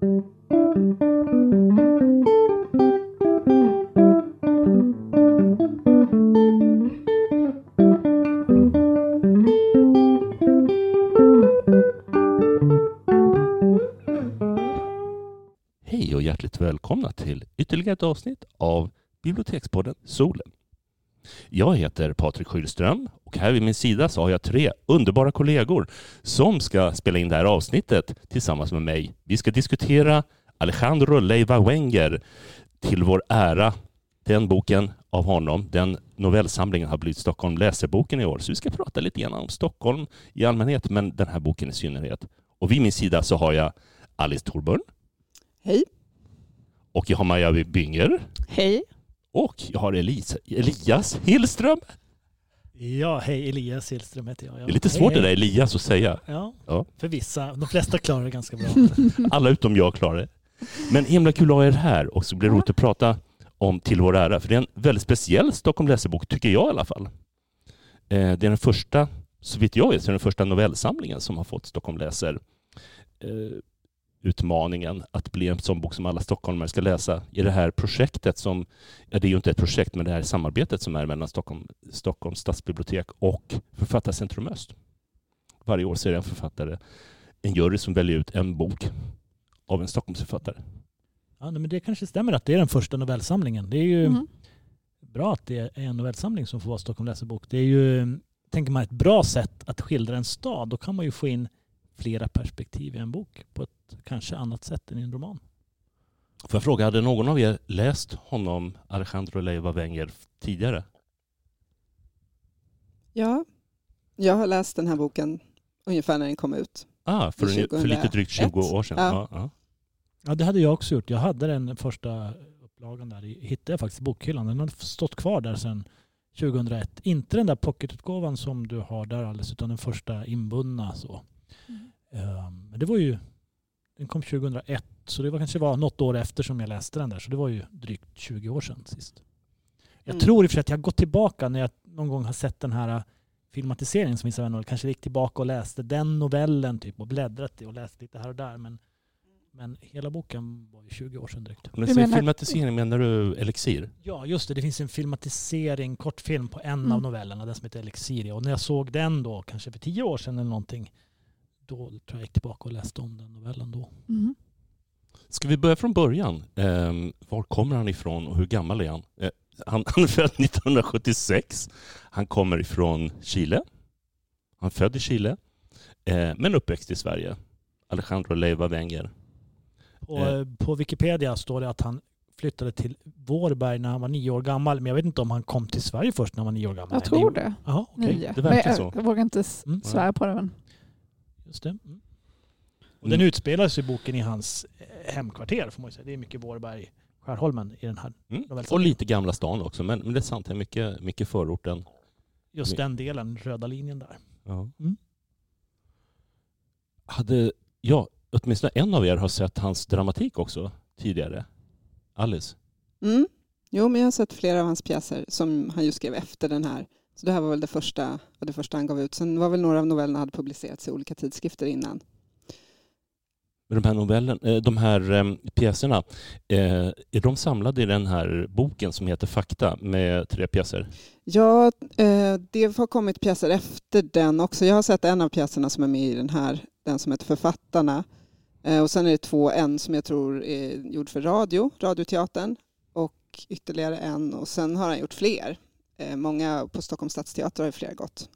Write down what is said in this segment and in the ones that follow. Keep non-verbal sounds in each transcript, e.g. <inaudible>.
Hej och hjärtligt välkomna till ytterligare ett avsnitt av Bibliotekspodden Solen. Jag heter Patrik Schylström och här vid min sida så har jag tre underbara kollegor som ska spela in det här avsnittet tillsammans med mig. Vi ska diskutera Alejandro Leiva Wenger till vår ära. Den boken av honom, den novellsamlingen har blivit Stockholm läserboken i år. Så vi ska prata lite grann om Stockholm i allmänhet, men den här boken i synnerhet. Och vid min sida så har jag Alice Thorburn. Hej. Och jag har Maja Bynger. Hej. Och jag har Elisa, Elias Hillström. Ja, hej Elias Hillström heter jag. Det är lite svårt det där Elias att säga. Ja, Ja. för vissa. De flesta klarar det ganska bra. <laughs> Alla utom jag klarar det. Men himla kul att ha er här och så blir det roligt att prata om Till vår ära. För det är en väldigt speciell Stockholm läsebok, tycker jag i alla fall. Eh, Det är den första, så vitt jag vet, så är den första novellsamlingen som har fått Stockholm läser eh, utmaningen att bli en sån bok som alla stockholmare ska läsa i det här projektet som, ja det är ju inte ett projekt, men det här samarbetet som är mellan Stockholm, Stockholms stadsbibliotek och Författarcentrum Öst. Varje år så är det en författare, en jury som väljer ut en bok av en Stockholmsförfattare. Ja, men det kanske stämmer att det är den första novellsamlingen. Det är ju Mhm. bra att det är en novellsamling som får vara Stockholm läsebok. Det är ju, tänker man, ett bra sätt att skildra en stad. Då kan man ju få in flera perspektiv i en bok på ett kanske annat sätt än i en roman. Får jag fråga, hade någon av er läst honom, Alejandro Leiva Wenger, tidigare? Ja, jag har läst den här boken ungefär när den kom ut. Ah, för, en- för lite drygt 20 2001. år sedan. Ja. Ja. Ja, Ja, det hade jag också gjort. Jag hade den första upplagan där. Hittade jag faktiskt i bokhyllan. Den har stått kvar där sedan 2001. Inte den där pocketutgåvan som du har där alldeles, utan den första inbundna. Så. Ehm, Men det var ju, den kom 2001, så det var kanske var något år efter som jag läste den där. Så det var ju drygt 20 år sedan sist. Jag Mm. tror i och för sig att jag har gått tillbaka när jag någon gång har sett den här äh, filmatiseringen som vissa vänner kanske gick tillbaka och läste den novellen typ och bläddrat i och läste lite här och där. Men, men hela boken var ju 20 år sedan drygt. När du Du säger menar- filmatisering, menar du Elixir? Ja, just det. Det finns en filmatisering, kortfilm på en Mm. av novellerna, den som heter Elixiria. Och när jag såg den då, kanske för tio år sedan eller någonting, då tror jag gick tillbaka och läste om den novellen då. Mhm. Ska vi börja från början? Ehm, var kommer han ifrån och hur gammal är han? Eh, han, <laughs> han är född 1976. Han kommer ifrån Chile. Han är född i Chile, eh, men uppväxt i Sverige. Alejandro Leiva Wenger. Och Eh. eh, på Wikipedia står det att han flyttade till Vårberg när han var nio år gammal. Men jag vet inte om han kom till Sverige först när han var nio år gammal. Jag tror det. Jaha, okej. Nio. det verkar så. jag, jag vågar inte Mm. svära på det. Men. Just det. Mm. Och Mm. den utspelar sig i boken i hans eh, hemkvarter får man ju säga. Det är mycket Vårberg, Skärholmen i den här Mm. Och lite Gamla stan också, men, men det är sant, det är mycket, mycket förorten. Just den delen, röda linjen där. Ja. Mm. Hade, ja, åtminstone en av er har sett hans dramatik också tidigare. Alice? Mm. Jo, men jag har sett flera av hans pjäser som han ju skrev efter den här. Så det här var väl det första, det första han gav ut. Sen var väl några av novellerna hade publicerats i olika tidskrifter innan. De här novellen, eh, de här eh, pjäserna, eh, är de samlade i den här boken som heter Fakta med tre pjäser? Ja, det har kommit pjäser efter den också. Jag har sett en av pjäserna som är med i den här, den som heter Författarna. Och sen är det två, en som jag tror är gjord för radio, Radioteatern, och ytterligare en. Och sen har han gjort fler. Eh, många på Stockholms stadsteater har ju fler gått.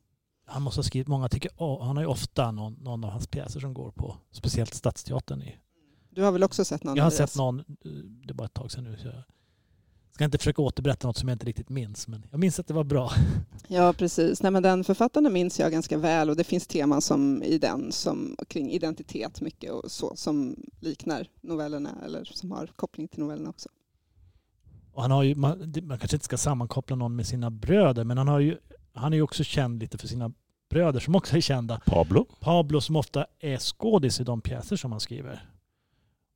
Han måste ha skrivit många, tycker, oh, han har ju ofta någon, någon av hans pjäser som går på, speciellt Stadsteatern. I. Du har väl också sett någon? Jag har sett någon, eh, det är bara ett tag sedan nu, så jag ska inte försöka återberätta något som jag inte riktigt minns, men jag minns att det var bra. <laughs> Ja, precis. Nej, men den författaren minns jag ganska väl och det finns teman som i den som kring identitet mycket och så som liknar novellerna eller som har koppling till novellerna också. Och han, har ju, man, man kanske inte ska sammankoppla någon med sina bröder, men han, har ju, han är ju också känd lite för sina bröder som också är kända. Pablo? Pablo som ofta är skådis i de pjäser som han skriver.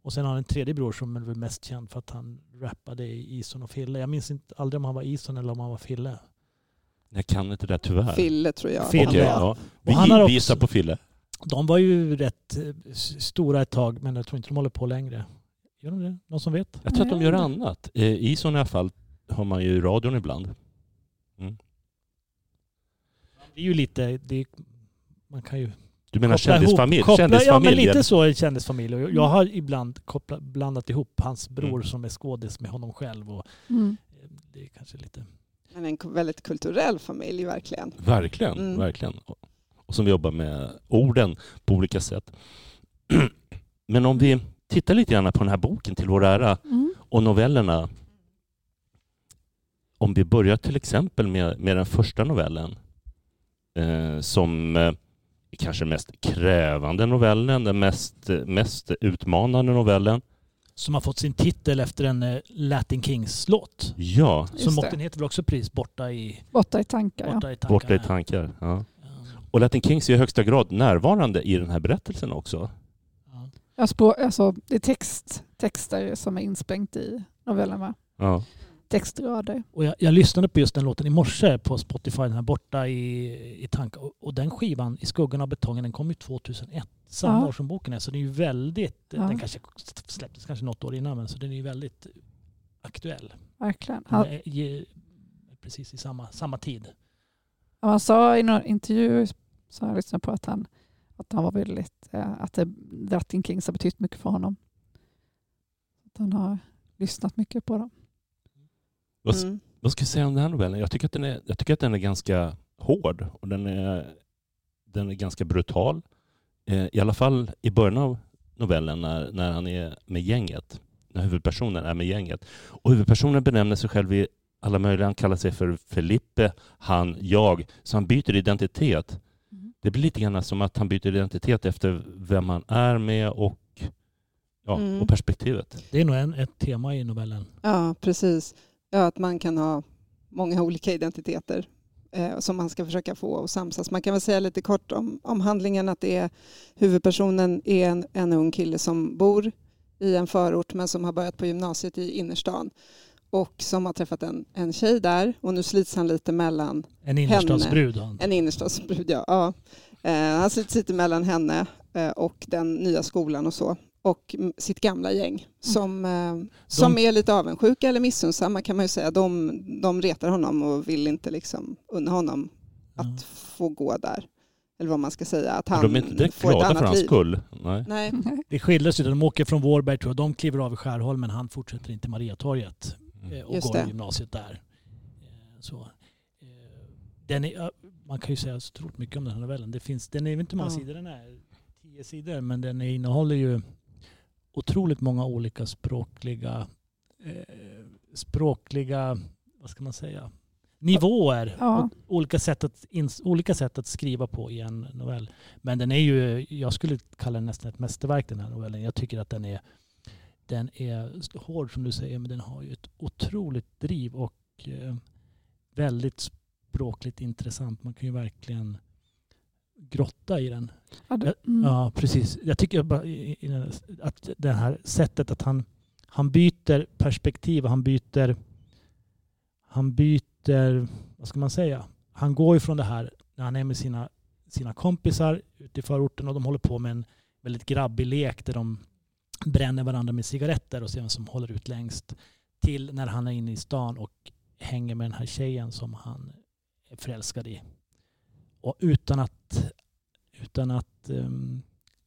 Och sen har han en tredje bror som är väl mest känd för att han rappade i Ison och Fille. Jag minns inte aldrig om han var Ison eller om han var Fille. Jag kan inte det där tyvärr. Fille tror jag. Fille, Okej, ja. Vi, han har vi också- gissar på Fille. De var ju rätt eh, stora ett tag men jag tror inte de håller på längre. Gör de det? Någon som vet? Jag tror att de gör annat. Eh, I sådana fall har man ju radion ibland. Det är ju lite... Det är, man kan ju Du menar koppla kändisfamilj? ihop- koppla, Ja, men lite så är kändisfamilj. Och jag- har ibland kopplat, blandat ihop hans bror Mm. som är skådis med honom själv. Och Mm. eh, det är kanske lite... Men en väldigt kulturell familj verkligen. Verkligen, Mm. verkligen. Och som jobbar med orden på olika sätt. <clears throat> Men om vi tittar lite grann på den här boken till vår ära Mm. och novellerna. Om vi börjar till exempel med, med den första novellen eh, som eh, är kanske den mest krävande novellen, den mest, mest utmanande novellen. Som har fått sin titel efter en eh, Latin Kings-låt. Ja, Som åkte heter väl också pris borta i, Borta i tankar, ja. borta i tankarna. Borta i tankar. Ja. Ja. Och Latin Kings är i högsta grad närvarande i den här berättelsen också. Ja. Ja, spår, alltså, det är text, texter som är insprängt i novellen, va? Ja. Textrader. Och jag, jag lyssnade på just den låten i morse på Spotify, den här borta i, i tankar. Och, och den skivan, I skuggan av betongen, den kom ju 2001. Samma Ja. år som boken är. Så den är ju väldigt, Ja. den kanske släpptes kanske något år innan, men så den är ju väldigt aktuell. Verkligen. Den är, precis i samma, samma tid. han sa i någon intervju som jag lyssnade på att han, att han var väldigt, eh, att det, Latin Kings har betytt mycket för honom. Att han har lyssnat mycket på dem. Vad, Mm. vad ska jag säga om den här novellen? Jag tycker att den är, jag tycker att den är ganska hård och den är, den är ganska brutal. Eh, I alla fall i början av novellen när, när han är med gänget. När huvudpersonen är med gänget. Och huvudpersonen benämner sig själv i alla möjliga, han kallar sig för Felipe, han, jag. Så han byter identitet. Det blir lite grann som att han byter identitet efter vem han är med och, ja, Mm. och perspektivet. Det är nog en, ett tema i novellen. Ja, precis. Ja, att man kan ha många olika identiteter eh, som man ska försöka få att samsas. Man kan väl säga lite kort om, om handlingen att det är huvudpersonen är en, en ung kille som bor i en förort men som har börjat på gymnasiet i innerstan och som har träffat en, en tjej där och nu slits han lite mellan En innerstadsbrud. han. en innerstadsbrud, ja. ja. Eh, han slits lite mellan henne eh, och den nya skolan och så. Och mm, sitt gamla gäng som, eh, som är lite avundsjuka eller missunnsamma kan man ju säga. De, de retar honom och vill inte liksom unna honom att få gå där. Eller vad man ska säga. Att han de är inte direkt får ett glada för annat hans liv. skull. Nej. Nej. Det skildes ju. De åker från Vårberg tror jag. De kliver av i Skärholmen. Han fortsätter in till Mariatorget eh, och Just går det. i gymnasiet där. Eh, Så. Eh, Den är, man kan ju säga så otroligt mycket om den här novellen. Det finns, den är ju inte många Ja. sidor den är. Tio sidor. Men den innehåller ju otroligt många olika språkliga eh, språkliga, vad ska man säga, nivåer. Ja. Olika, sätt att ins, olika sätt att skriva på i en novell. Men den är ju, jag skulle kalla den nästan ett mästerverk den här novellen. Jag tycker att den är, den är hård som du säger men den har ju ett otroligt driv och eh, väldigt språkligt intressant. Man kan ju verkligen grotta i den. Ja, det- mm. Ja, precis. Jag tycker bara att det här sättet att han, han byter perspektiv och han byter, han byter, vad ska man säga? Han går ifrån det här när han är med sina, sina kompisar ute i förorten och de håller på med en väldigt grabbig lek där de bränner varandra med cigaretter och ser vem som håller ut längst. Till när han är inne i stan och hänger med den här tjejen som han är förälskad i. Och utan att utan att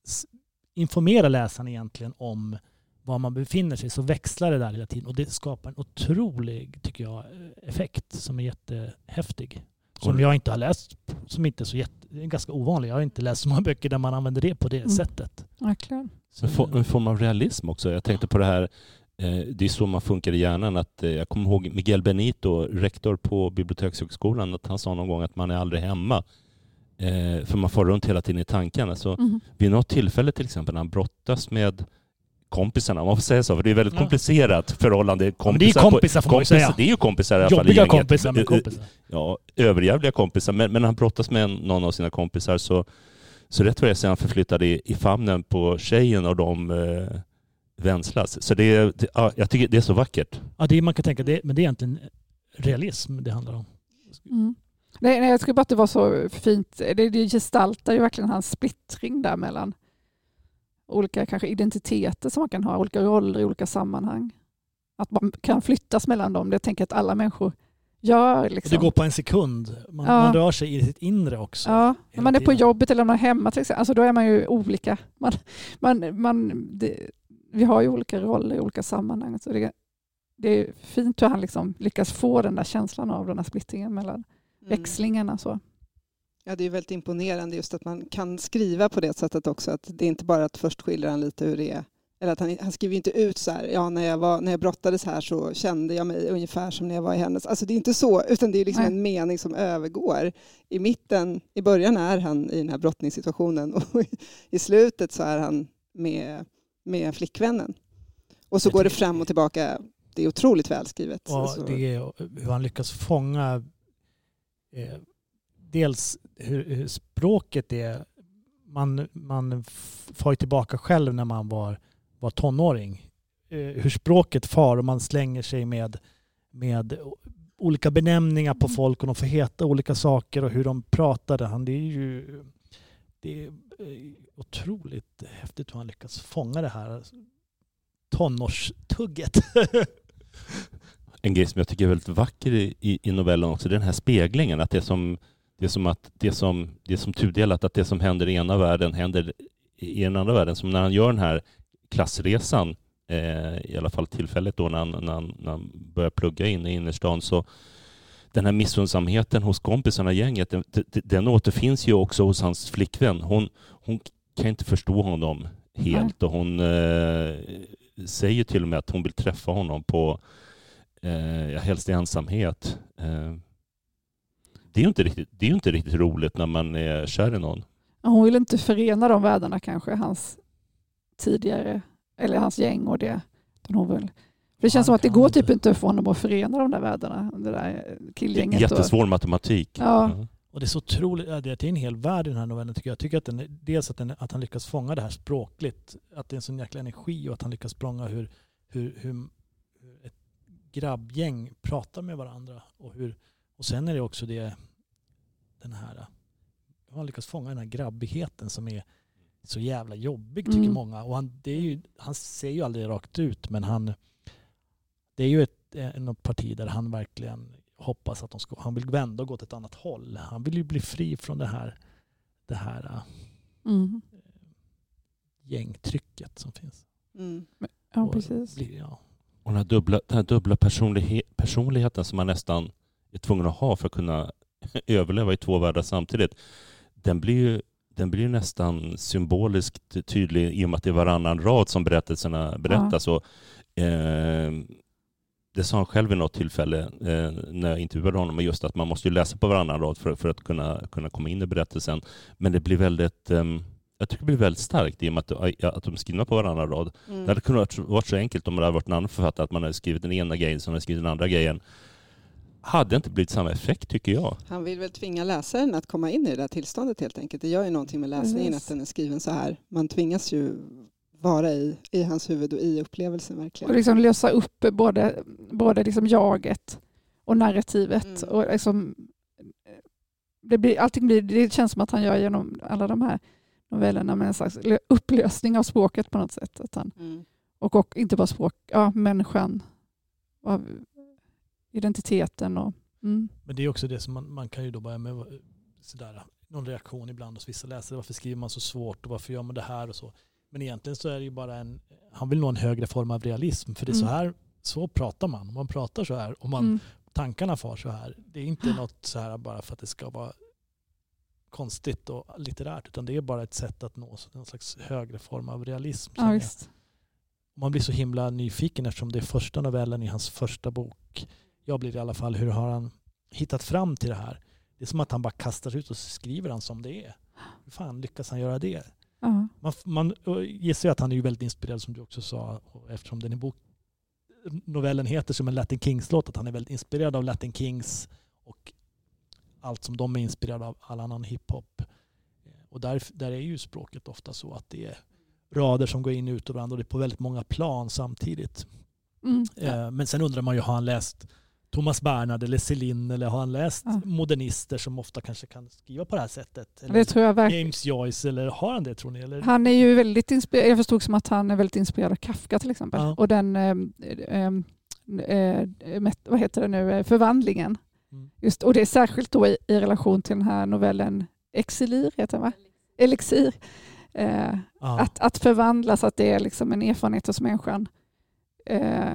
s- informera läsaren egentligen om var man befinner sig så växlar det där hela tiden och det skapar en otrolig, tycker jag, effekt som är jättehäftig. Som jag inte har läst, som inte är så jätte, det är ganska ovanlig. Jag har inte läst så många böcker där man använder det på det Mm. sättet. Verkligen. Så, En, en form av realism också. Jag tänkte på det här, eh, det är så man funkar i hjärnan. Att, eh, jag kommer ihåg Miguel Benito, rektor på Bibliotekshögskolan, att han sa någon gång att man är aldrig hemma. Eh, för man får runt hela tiden i tankarna. Så Mm. vid något tillfälle till exempel när han brottas med kompisarna, om man får säga så, för det är väldigt Ja. komplicerat förhållande. Ja, men det är kompisar får man ju säga. Det är ju kompisar i alla fall Jobbiga kompisar men Eh, kompisar. ja, överjävliga kompisar. Men, men när han brottas med någon av sina kompisar så, så rätt vad det är så är han förflyttad i, i famnen på tjejen och de eh, vänslas. Så det, är- det, ja, jag tycker det är så vackert. Ja, det är, man kan tänka, det, men det är egentligen realism det handlar om. Mm. Nej, nej, jag tycker bara att det var så fint. Det, det gestaltar ju verkligen hans splittring där mellan olika kanske identiteter som man kan ha, olika roller i olika sammanhang. Att man kan flyttas mellan dem. Det jag tänker att alla människor gör. Liksom. Det går på en sekund. Man, Ja. man rör sig i sitt inre också. Ja, när man är på tiden. jobbet eller man är hemma till exempel, alltså då är man ju olika. Man, man, man, det, vi har ju olika roller i olika sammanhang. Så det, det är fint hur han liksom lyckas få den där känslan av den här splittringen mellan Mm. växlingarna. Så. Ja, det är väldigt imponerande just att man kan skriva på det sättet också. Att det är inte bara att först skildrar han lite hur det är. Eller att han, han skriver inte ut så här, ja när jag, var, när jag brottades här så kände jag mig ungefär som när jag var i hennes. Alltså det är inte så, utan det är liksom Nej. en mening som övergår. I mitten, i början är han i den här brottningssituationen <laughs> och i, slutet så är han med, med flickvännen. Och så Jag går det fram och tillbaka. Det är otroligt välskrivet. Och Alltså, det är hur han lyckas fånga eh, dels hur, hur språket är. Man, man far ju tillbaka själv när man var, var tonåring. Eh, hur språket far och man slänger sig med, med olika benämningar på folk och de får heta olika saker och hur de pratade. Han, det är ju det är eh, otroligt häftigt hur han lyckas fånga det här tonårstugget. <laughs> En grej som jag tycker är väldigt vacker i, i, i novellen också, det är den här speglingen. Att det är som, det är som att det är som, det är som tudelat, att det som händer i ena världen händer i den andra världen. Som när han gör den här klassresan, eh, i alla fall tillfället då när han, när, han, när han börjar plugga in i innerstan, så den här missundsamheten hos kompisarna i gänget, den, den, återfinns ju också hos hans flickvän. Hon, hon kan inte förstå honom helt och hon eh, säger till och med att hon vill träffa honom på eh, helst i ensamhet. Eh, det är ju inte riktigt, det är inte riktigt roligt när man är kär i någon. Hon vill inte förena de världarna kanske, hans tidigare, eller hans gäng och det. Utan Hon vill, för det känns som att det går typ inte för honom att förena de där världarna. Det där killgänget. och- Jättesvår matematik. Ja. Och det är så otroligt, det är en hel värld i den här novellen tycker jag. Jag tycker att den, dels att, den, att han lyckas fånga det här språkligt, att det är en sån jäkla energi och att han lyckas fånga hur, hur, hur, hur ett grabbgäng pratar med varandra. Och, hur, och sen är det också det, den här, han lyckas fånga den här grabbigheten som är så jävla jobbig tycker Mm. många. Och han, det är ju, han ser ju aldrig rakt ut men han, det är ju ett, eh, något parti där han verkligen hoppas att de ska, han vill vända och gå åt ett annat håll. Han vill ju bli fri från det här, det här eh, Mm. gängtrycket som finns. mm. Ja, Och precis. bli- ja. Och den här dubbla, den här dubbla personlighe, personligheten som man nästan är tvungen att ha för att kunna <laughs> överleva i två världar samtidigt. Den blir ju, den blir nästan symboliskt tydlig i och med att det är varannan rad som berättelserna berättas. Och, eh, det sa han själv vid något tillfälle eh, när jag intervjuade honom, just att man måste ju läsa på varannan rad för, för att kunna, kunna komma in i berättelsen. Men det blir väldigt, ehm, jag tycker det blir väldigt starkt i och med att, att de är skrivna på varannan rad. Mm. Det hade kunnat varit- varit så enkelt om det hade varit en annan författare, att man hade skrivit den ena grejen som hade skrivit den andra grejen. Hade inte blivit samma effekt tycker jag. Han vill väl tvinga läsaren att komma in i det där tillståndet helt enkelt. Det gör ju någonting med läsningen att den är skriven så här. Man tvingas ju vara i, i hans huvud och i upplevelsen Och verkligen. liksom lösa upp både, både liksom jaget och narrativet. Mm. Och liksom, det, blir, allting blir, det känns som att han gör genom alla de här novellerna med en slags upplösning av språket på något sätt. Att han, Mm. och, och inte bara språk, ja, människan, av identiteten och mm. Men det är också det som man, man kan ju då börja med eh, sådär, någon reaktion ibland hos vissa läsare. Varför skriver man så svårt och varför gör man det här och så. Men egentligen så är det ju bara en, han vill nå en högre form av realism. För det är så Mm. här, så pratar man. Man pratar så här och man, Mm. tankarna far så här. Det är inte något så här bara för att det ska vara konstigt och litterärt utan det är bara ett sätt att nå någon slags högre form av realism. Ja. Man blir så himla nyfiken eftersom det är första novellen i hans första bok. Jag blir i alla fall, hur har han hittat fram till det här? Det är som att han bara kastar ut och skriver han som det är. Hur fan lyckas han göra det? Ja. Man, man gissar ju att han är väldigt inspirerad som du också sa eftersom den i bok, novellen heter som en Latin Kings-låt att han är väldigt inspirerad av Latin Kings och allt som de är inspirerade av, all annan hiphop. Och där, där är ju språket ofta så att det är rader som går in och ut och varandra och det är på väldigt många plan samtidigt. Mm. Eh, Men sen undrar man ju, har han läst Thomas Bernhard eller Céline eller har han läst Ja. modernister som ofta kanske kan skriva på det här sättet? Eller Det tror jag verkligen. James Joyce eller har han det tror ni? Eller? Han är ju väldigt inspirerad. Jag förstod som att han är väldigt inspirerad av Kafka till exempel. Ja. Och den, eh, eh, eh, met- vad heter det nu, Eh, förvandlingen. Mm. Just, och det är särskilt då i, i relation till den här novellen Exilir, heter den va? Elixir. Eh, Ja. att, att förvandlas, att det är liksom en erfarenhet hos människan. Eh,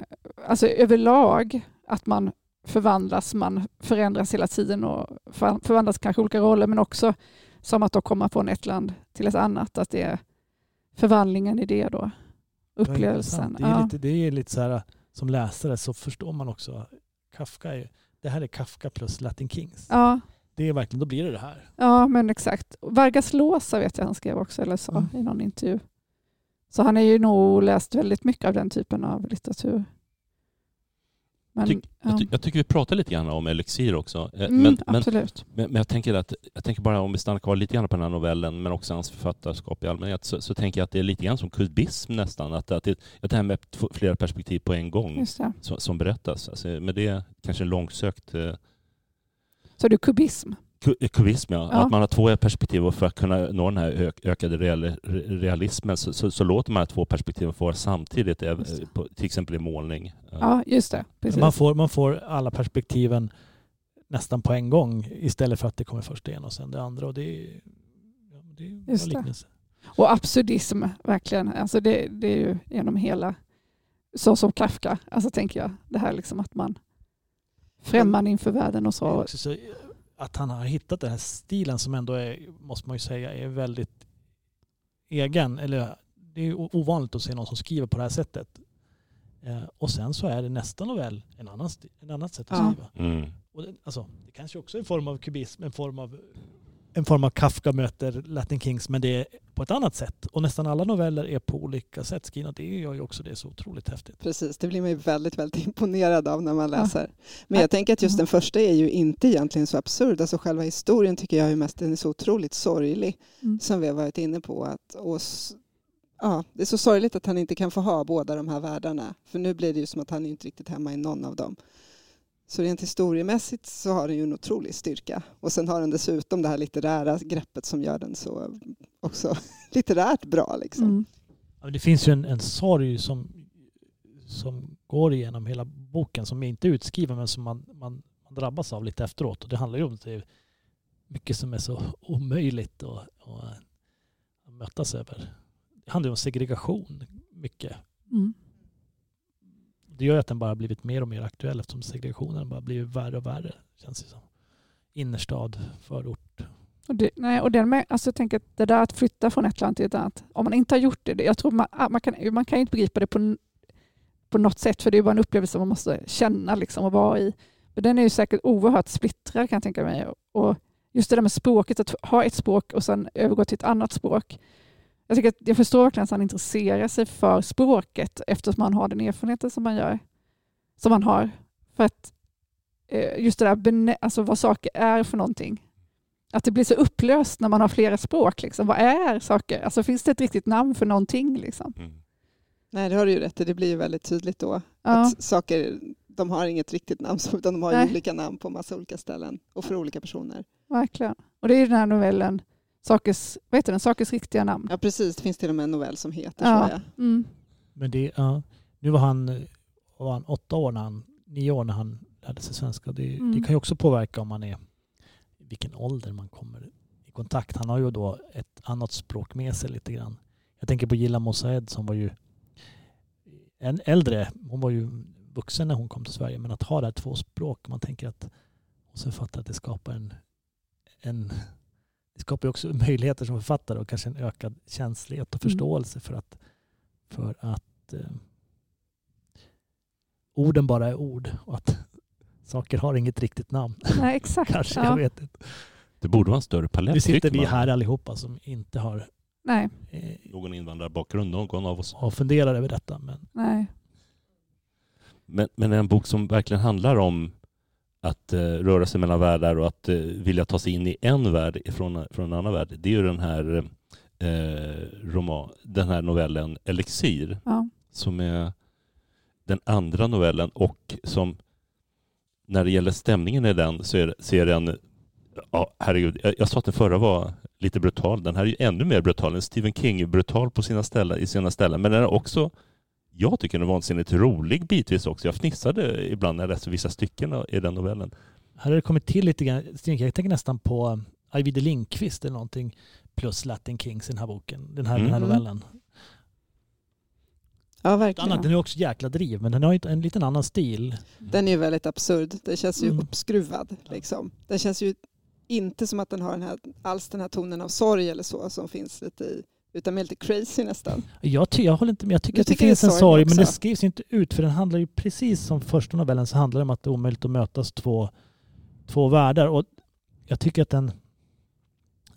alltså överlag, att man förvandlas, man förändras hela tiden och för- förvandlas kanske olika roller, men också som att då komma från ett land till ett annat, att det är förvandlingen i det då. Ja, Upplevelsen. intressant. Det är, Ja. lite, det är lite så här, som läsare så förstår man också, Kafka är, det här är Kafka plus Latin Kings. Ja, Det är verkligen, då blir det det här. ja, men exakt. Vargas Llosa vet jag han skrev också, eller sa Mm. i någon intervju. Så han har ju nog läst väldigt mycket av den typen av litteratur. Men, Tyck- ja. Jag, ty- jag tycker vi pratar lite grann om Elixir också. Eh, mm, men, absolut. men, men jag tänker att jag tänker bara om vi stannar kvar lite grann på den här novellen men också hans författarskap i allmänhet så, så tänker jag att det är lite grann som kubism nästan. Att, att, det, att det här med flera perspektiv på en gång som, som berättas. Alltså, men det är kanske en långsökt eh, Så du kubism? Ku- kubism. Ja. Ja. Att man har två perspektiv och för att kunna nå den här ökade real, re- realismen så, så, så låter man de här två perspektiven få vara samtidigt, eh, det. till exempel i målning. Ja, just det. Precis. Man får, man får alla perspektiven nästan på en gång istället för att det kommer först det ena och sen det andra. Och det är, ja, det är Just det. liknelse. Och absurdism, verkligen. Alltså det, det är ju genom hela, så som Kafka, alltså tänker jag, det här liksom att man främmande inför världen och Det är så. också så att han har hittat den här stilen som ändå är, måste man ju säga, är väldigt egen. Eller det är ovanligt att se någon som skriver på det här sättet. Eh, och sen så är det nästa novell en annan, en annat sätt att Ja. skriva. Mm. Och det, alltså, det kanske också är en form av kubism, en form av, en form av Kafka möter Latin Kings, men det är på ett annat sätt. Och nästan alla noveller är på olika sätt skrivna. Det gör ju också det så otroligt häftigt. Precis, det blir man ju väldigt, väldigt <laughs> imponerad av när man Ja. läser. Men jag tänker att just Ja. den första är ju inte egentligen så absurd. Alltså själva historien tycker jag är mest den är så otroligt sorglig, Mm. som vi har varit inne på. Att, och, ja, det är så sorgligt att han inte kan få ha båda de här världarna. För nu blir det ju som att han är inte riktigt hemma i någon av dem. Så rent historiemässigt så har den ju en otrolig styrka. Och sen har den dessutom det här litterära greppet som gör den så också <laughs> litterärt bra. Liksom. Mm. Det finns ju en, en sorg som, som går igenom hela boken som är inte utskriven men som man, man, man drabbas av lite efteråt. Och det handlar ju om det är mycket som är så omöjligt att, att, att mötas över. Det handlar ju om segregation mycket. Mm. Det gör att den bara blivit mer och mer aktuell eftersom segregationen bara blivit värre och värre. Känns det som. Innerstad, förort. Och, det, nej, och den med, alltså jag tänker att det där att flytta från ett land till ett annat, om man inte har gjort det, jag tror man, ah, man, kan, man kan inte begripa det på, på något sätt, för det är bara en upplevelse man måste känna liksom, och vara i. Men den är ju säkert oerhört splittrad kan jag tänka mig. Och just det där med språket, att ha ett språk och sen övergå till ett annat språk. Jag, tycker att, jag förstår verkligen att han intresserar sig för språket eftersom man har den erfarenheten som man gör. Som man har. För att eh, just det där, alltså vad saker är för någonting. Att det blir så upplöst när man har flera språk. Liksom. Vad är saker? Alltså finns det ett riktigt namn för någonting? Liksom? Mm. Nej, det har du ju rätt i. Det blir ju väldigt tydligt då. Ja. Att saker, de har inget riktigt namn, utan de har olika namn på massa olika ställen och för olika personer. Verkligen. Och det är ju den här novellen, Sakers, vad heter den? Sakers riktiga namn. Ja, precis. Det finns till och med en novell som heter Ja. så. Mm. Men det, ja, nu var han, var han åtta år, när han, nio år när han lärde sig svenska. Det, Mm. det kan ju också påverka om man är vilken ålder man kommer i kontakt. Han har ju då ett annat språk med sig lite grann. Jag tänker på Gilla Mosaed som var ju en äldre, hon var ju vuxen när hon kom till Sverige, men att ha det här två språk, man tänker att och så fattar att det skapar en, en det skapar ju också <laughs> möjligheter som författare och kanske en ökad känslighet och Mm. förståelse för att, för att eh, orden bara är ord och att <laughs> saker har inget riktigt namn. Nej, exakt. <laughs> Kanske, ja. jag vet inte. Det borde vara en större palett. Nu sitter vi här allihopa som inte har Nej, eh, Någon invandrarbakgrund, någon av oss. och funderar över detta. Men nej. Men, men en bok som verkligen handlar om att eh, röra sig mellan världar och att eh, vilja ta sig in i en värld från, från en annan värld. Det är ju den här, eh, roman, den här novellen Elixir Ja. som är den andra novellen och som när det gäller stämningen i den så är, så är den, ja herregud, jag, jag sa att den förra var lite brutal. Den här är ju ännu mer brutal. En Stephen King är brutal på sina ställen, i sina ställen, men den är också jag tycker den är vansinnigt rolig bitvis också. Jag fnissade ibland när jag läste vissa stycken i den novellen. Här har det kommit till lite grann, jag tänker nästan på Ajvide Lindqvist eller någonting plus Latin Kings i den här boken, den här, Mm. den här novellen. Ja, verkligen. Annat, den är också jäkla driv, men den har ju en liten annan stil. Den är ju väldigt absurd. Den känns ju Mm. uppskruvad. Liksom. Den känns ju inte som att den har den här, alls den här tonen av sorg eller så som finns lite i, utan mer lite crazy nästan. Jag, ty, jag håller inte med. Jag tycker att det tycker det är finns en sorg men det skrivs inte ut. För den handlar ju precis som första novellen så handlar det om att det är omöjligt att mötas två, två världar. Och jag tycker att den,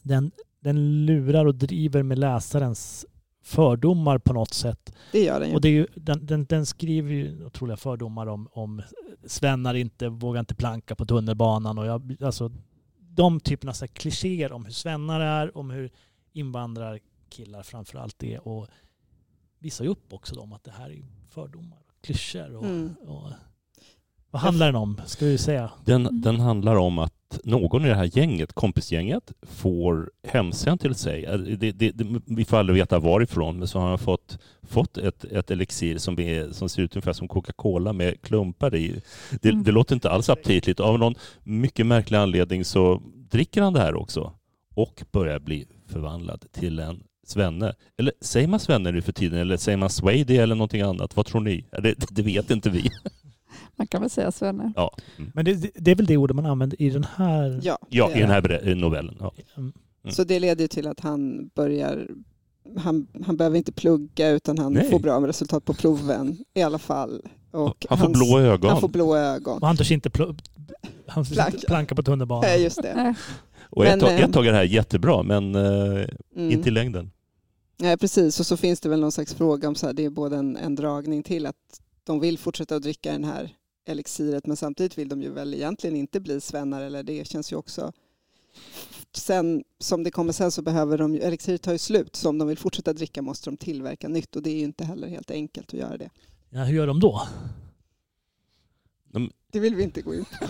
den, den lurar och driver med läsarens fördomar på något sätt. Det gör den ju. Och det är ju, den, den, den skriver ju otroliga fördomar om, om svennar inte vågar inte planka på tunnelbanan. Och jag, alltså, de typerna av klichéer om hur svennar är, om hur invandrarkillar framför allt är. Och visar ju upp också dem att det här är fördomar och klyschor. Och, Mm. och, vad handlar den om, ska vi säga? Den, Mm. den handlar om att någon i det här gänget, kompisgänget, får hemsänt till sig. Det, det, det, vi får aldrig veta varifrån, men så har han fått, fått ett, ett elixir som, är, som ser ut ungefär som Coca-Cola med klumpar i. Det, Mm. det låter inte alls aptitligt. Av någon mycket märklig anledning så dricker han det här också och börjar bli förvandlad till en svenne. Eller säger man svenne nu för tiden eller säger man swady eller någonting annat? Vad tror ni? Det, det vet inte vi. <laughs> Man kan väl säga Svenne. Ja, mm. Men det, det är väl det ordet man använder i den här... Ja, ja i den här bre- novellen. Ja. Mm. Mm. Så det leder ju till att han börjar han, han behöver inte plugga utan han Nej. får bra resultat på proven i alla fall. Och han får hans- blå ögon. Han får blå ögon. Och han törs inte pl- han törs Planka. inte planka på tunnelbanan. Ja, just det. Och ett, Men, tag, eh, ett tag är det här jättebra, men eh, Mm. inte i längden. Nej, precis. Och så finns det väl någon slags fråga om så här, det är både en, en dragning till att de vill fortsätta att dricka den här elixiret men samtidigt vill de ju väl egentligen inte bli svennar eller det känns ju också Sen som det kommer sen så behöver de ju, elixiret tar ju slut så om de vill fortsätta dricka måste de tillverka nytt och det är ju inte heller helt enkelt att göra det. Ja, hur gör de då? Det vill vi inte gå in på.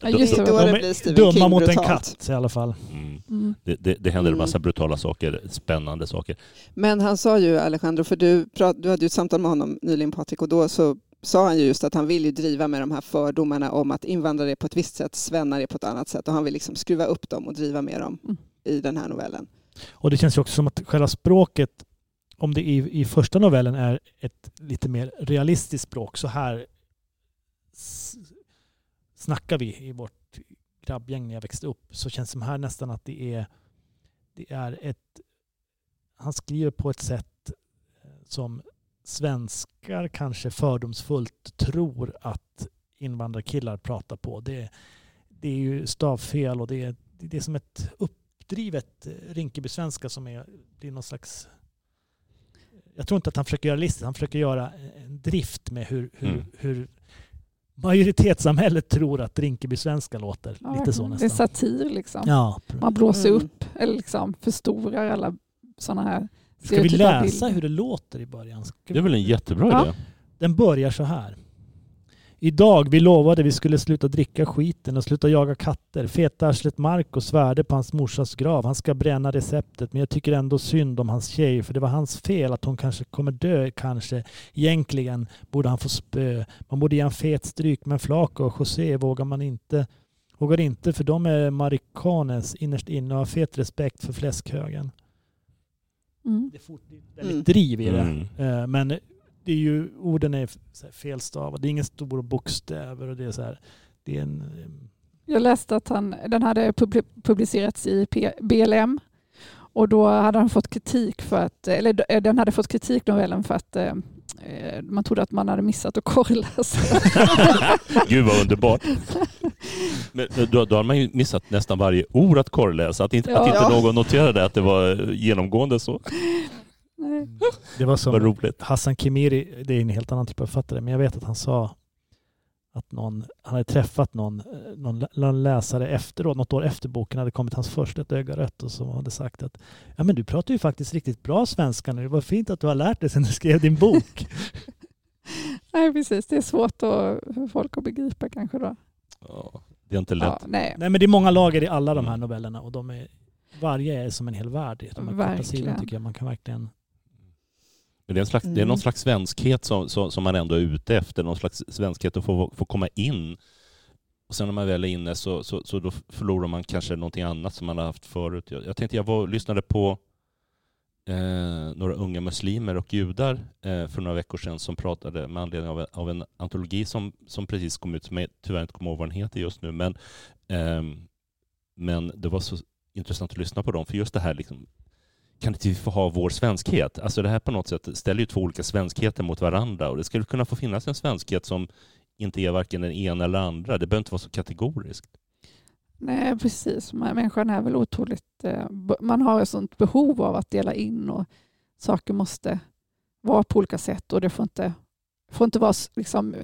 Ja, just Det är det. då De det är blir Stephen Dumma King mot en brutalt. katt i alla fall. Mm. Mm. Det, det, det händer en Mm. massa brutala saker, spännande saker. Men han sa ju, Alejandro, för du, prat, du hade ju ett samtal med honom nyligen Patrik och då så sa han ju just att han vill ju driva med de här fördomarna om att invandrare är på ett visst sätt, svennar är på ett annat sätt och han vill liksom skruva upp dem och driva med dem Mm. i den här novellen. Och det känns ju också som att själva språket, om det i, i första novellen är ett lite mer realistiskt språk, så här snackar vi i vårt grabbgäng när jag växte upp, så känns det som här nästan att det är, det är ett... Han skriver på ett sätt eh, som svenskar kanske fördomsfullt tror att invandrarkillar pratar på. Det, det är ju stavfel och det är, det är som ett uppdrivet eh, Rinkeby-svenska som är, det är någon slags... Jag tror inte att han försöker göra listigt, han försöker göra en drift med hur, hur, Mm. hur majoritetssamhället tror att Rinkeby-svenska låter. Ja, Lite så Det är nästan. satir liksom. Ja. Man blåser Mm. upp eller liksom förstorar alla sådana här Ska vi läsa hur det låter i början? Ska Det är väl en jättebra Ja. idé? Den börjar så här. Idag, vi lovade vi skulle sluta dricka skiten och sluta jaga katter. Fetarslet Marco svärde på hans morsas grav. Han ska bränna receptet men jag tycker ändå synd om hans tjej för det var hans fel att hon kanske kommer dö kanske. Egentligen borde han få spö. Man borde ge en fet stryk men Flaco och José vågar man inte. Vågar inte för de är marikanes innerst inne och har fet respekt för fläskhögen. Mm. Det är väldigt Mm. driv i det. Mm. Eh, Men det är ju, orden är felstavade. Det är inga stora bokstäver och det är så här. Det är en... Jag läste att han, den hade publi- publicerats i BLM och då hade han fått kritik för att, eller eh, den hade fått kritik novellen för att eh, eh, man trodde att man hade missat att korrläsa. <laughs> Gud vad underbart. <laughs> Men då, då har man ju missat nästan varje ord att korrläsa. Att inte, Ja. att inte Ja. någon noterade att det var genomgående så. Nej. <laughs> Det var som roligt. Hassan Khemiri, det är en helt annan typ av författare, men jag vet att han sa att någon, han hade träffat någon, eh, någon lä- någon läsare efteråt, något år efter boken hade kommit hans första Ett öga rött och som hade sagt att ja men du pratar ju faktiskt riktigt bra svenska nu, vad fint att du har lärt dig sedan du skrev din bok. <laughs> Nej, precis. Det är svårt att, för folk att begripa kanske då. Ja, det är inte lätt. Ja, nej. Nej men det är många lager i alla de här Mm. novellerna och de är, varje är som en hel värld de här korta Verkligen. sidorna tycker jag. Man kan verkligen... Det, är slags, det är Mm. någon slags svenskhet som, som, som man ändå är ute efter. Någon slags svenskhet att få, få komma in. Och sen när man väl är inne så, så, så då förlorar man kanske någonting annat som man har haft förut. Jag, jag tänkte, jag var, lyssnade på eh, några unga muslimer och judar eh, för några veckor sedan som pratade med anledning av, en- av en antologi som, som precis kom ut, som jag tyvärr inte kommer ihåg vad den heter just nu. Men, ehm, men det var så intressant att lyssna på dem, för just det här liksom, kan inte vi få ha vår svenskhet? Alltså det här på något sätt ställer ju två olika svenskheter mot varandra och det skulle kunna få finnas en svenskhet som inte är varken den ena eller andra. Det behöver inte vara så kategoriskt. Nej, precis. Människan är väl otroligt... Eh, man har ett sånt behov av att dela in och saker måste vara på olika sätt och det får inte, får inte vara liksom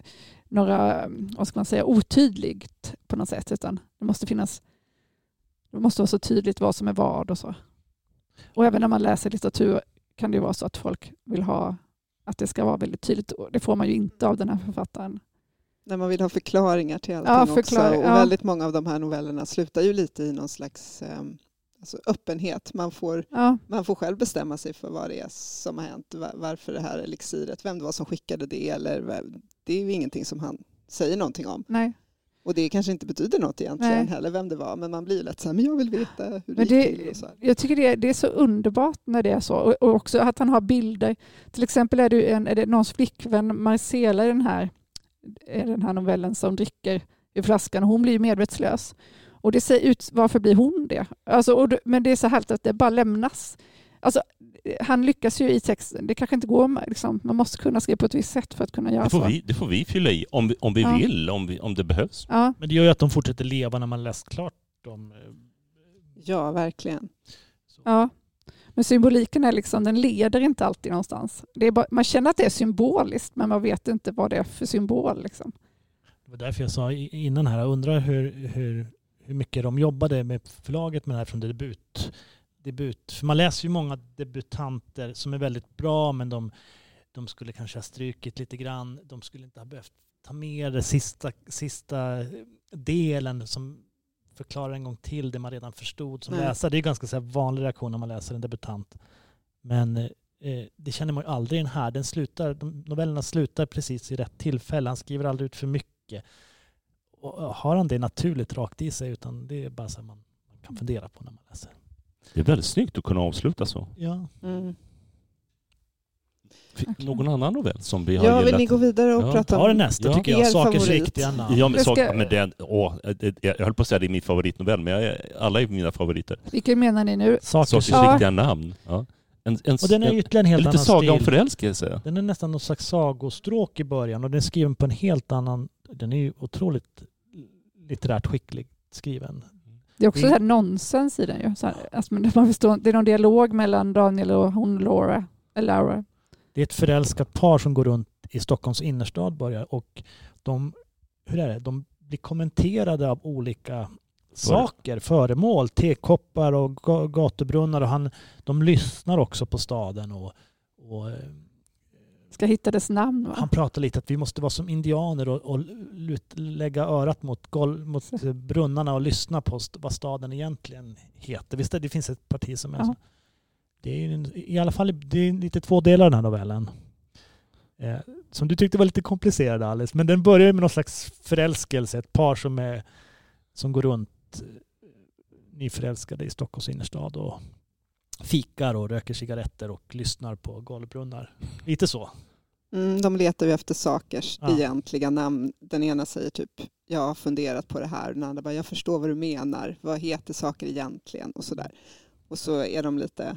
några, vad ska man säga, otydligt på något sätt utan det måste finnas det måste vara så tydligt vad som är vad och så. Och även när man läser litteratur kan det ju vara så att folk vill ha att det ska vara väldigt tydligt. Och Det får man ju inte av den här författaren. När man vill ha förklaringar till allting Ja, också. förklar- Och ja. väldigt många av de här novellerna slutar ju lite i någon slags ehm, alltså öppenhet. Man får, Ja, man får själv bestämma sig för vad det är som har hänt, va- varför det här elixiret, vem det var som skickade det eller det är ju ingenting som han säger någonting om. nej. Och det kanske inte betyder något egentligen Nej. heller vem det var, men man blir ju lätt så här, men jag vill veta hur det Men gick till. det, Och så här. jag tycker det, det är så underbart när det är så. Och, och också att han har bilder. Till exempel är det, en, är det någons flickvän Marcela i den här, den här novellen som dricker ur flaskan hon blir ju medvetslös. Och det ser ut, varför blir hon det? Alltså, och, det- men det är så härligt att det bara lämnas. Alltså, han lyckas ju i texten. Det kanske inte går, liksom, man måste kunna skriva på ett visst sätt för att kunna göra Det får så. vi, det får vi fylla i om vi, om vi Ja. vill, om, vi, om det behövs. Ja, Men det gör ju att de fortsätter leva när man läst klart dem. Ja, verkligen. ja. Men symboliken är liksom, den leder inte alltid någonstans. Det är bara, man känner att det är symboliskt men man vet inte vad det är för symbol. Liksom. Det var därför jag sa innan här, jag undrar hur, hur, hur mycket de jobbade med förlaget med det här från debut. Debut. För man läser ju många debutanter som är väldigt bra men de, de skulle kanske ha strukit lite grann. De skulle inte ha behövt ta med det sista, sista delen som förklarar en gång till det man redan förstod som Nej. läsare. Det är ganska så vanlig reaktion när man läser en debutant. Men eh, det känner man ju aldrig i den här. Den slutar, de, novellerna slutar precis i rätt tillfälle. Han skriver aldrig ut för mycket. Och har han det naturligt rakt i sig utan det är bara så man kan fundera på när man läser. Det är väldigt snyggt att kunna avsluta så. Ja. Mm. Verkligen. Någon annan novell som vi har Ja, vill gillat? ni gå vidare och Ja. prata Ta det om... nästa Ja. tycker jag. Er Sakers favorit. riktiga namn. Ja, men, Det ska- men den, åh, det- jag höll på att säga det är min favoritnovell, men jag alla är mina favoriter. Vilken menar ni nu? Sakers Sakers Ja. riktiga namn. Ja. En, en, Och den är en, ytterligare en helt lite annan saga om stil. förälskelse. Den är nästan någon slags sagostråk i början och den är skriven på en helt annan... Den är ju otroligt litterärt skickligt skriven. Det är också Det- så här nonsens i den ju. Så här, alltså, man förstår, det är någon dialog mellan Daniel och hon Laura. Eller Laura. Det är ett förälskat par som går runt i Stockholms innerstad börjar och de, hur är det? de blir kommenterade av olika saker, föremål, tekoppar och ga- gatubrunnar och han, de lyssnar också på staden och, och Ska hitta dess namn va? han pratar lite att vi måste vara som indianer och, och lägga örat mot, gol, mot brunnarna och lyssna på st- vad staden egentligen heter. Visst det, finns ett parti som är Ja. så. Det är en- i alla fall det är lite två delar den här novellen. Eh, som du tyckte var lite komplicerad Alice. Men den börjar med någon slags förälskelse. Ett par som, är, som går runt eh, nyförälskade i Stockholms innerstad och fikar och röker cigaretter och lyssnar på golvbrunnar. Lite så. Mm, de letar ju efter sakers Ja. egentliga namn. Den ena säger typ, jag har funderat på det här. Den andra bara, jag förstår vad du menar. Vad heter saker egentligen? Och sådär. Och så är de lite,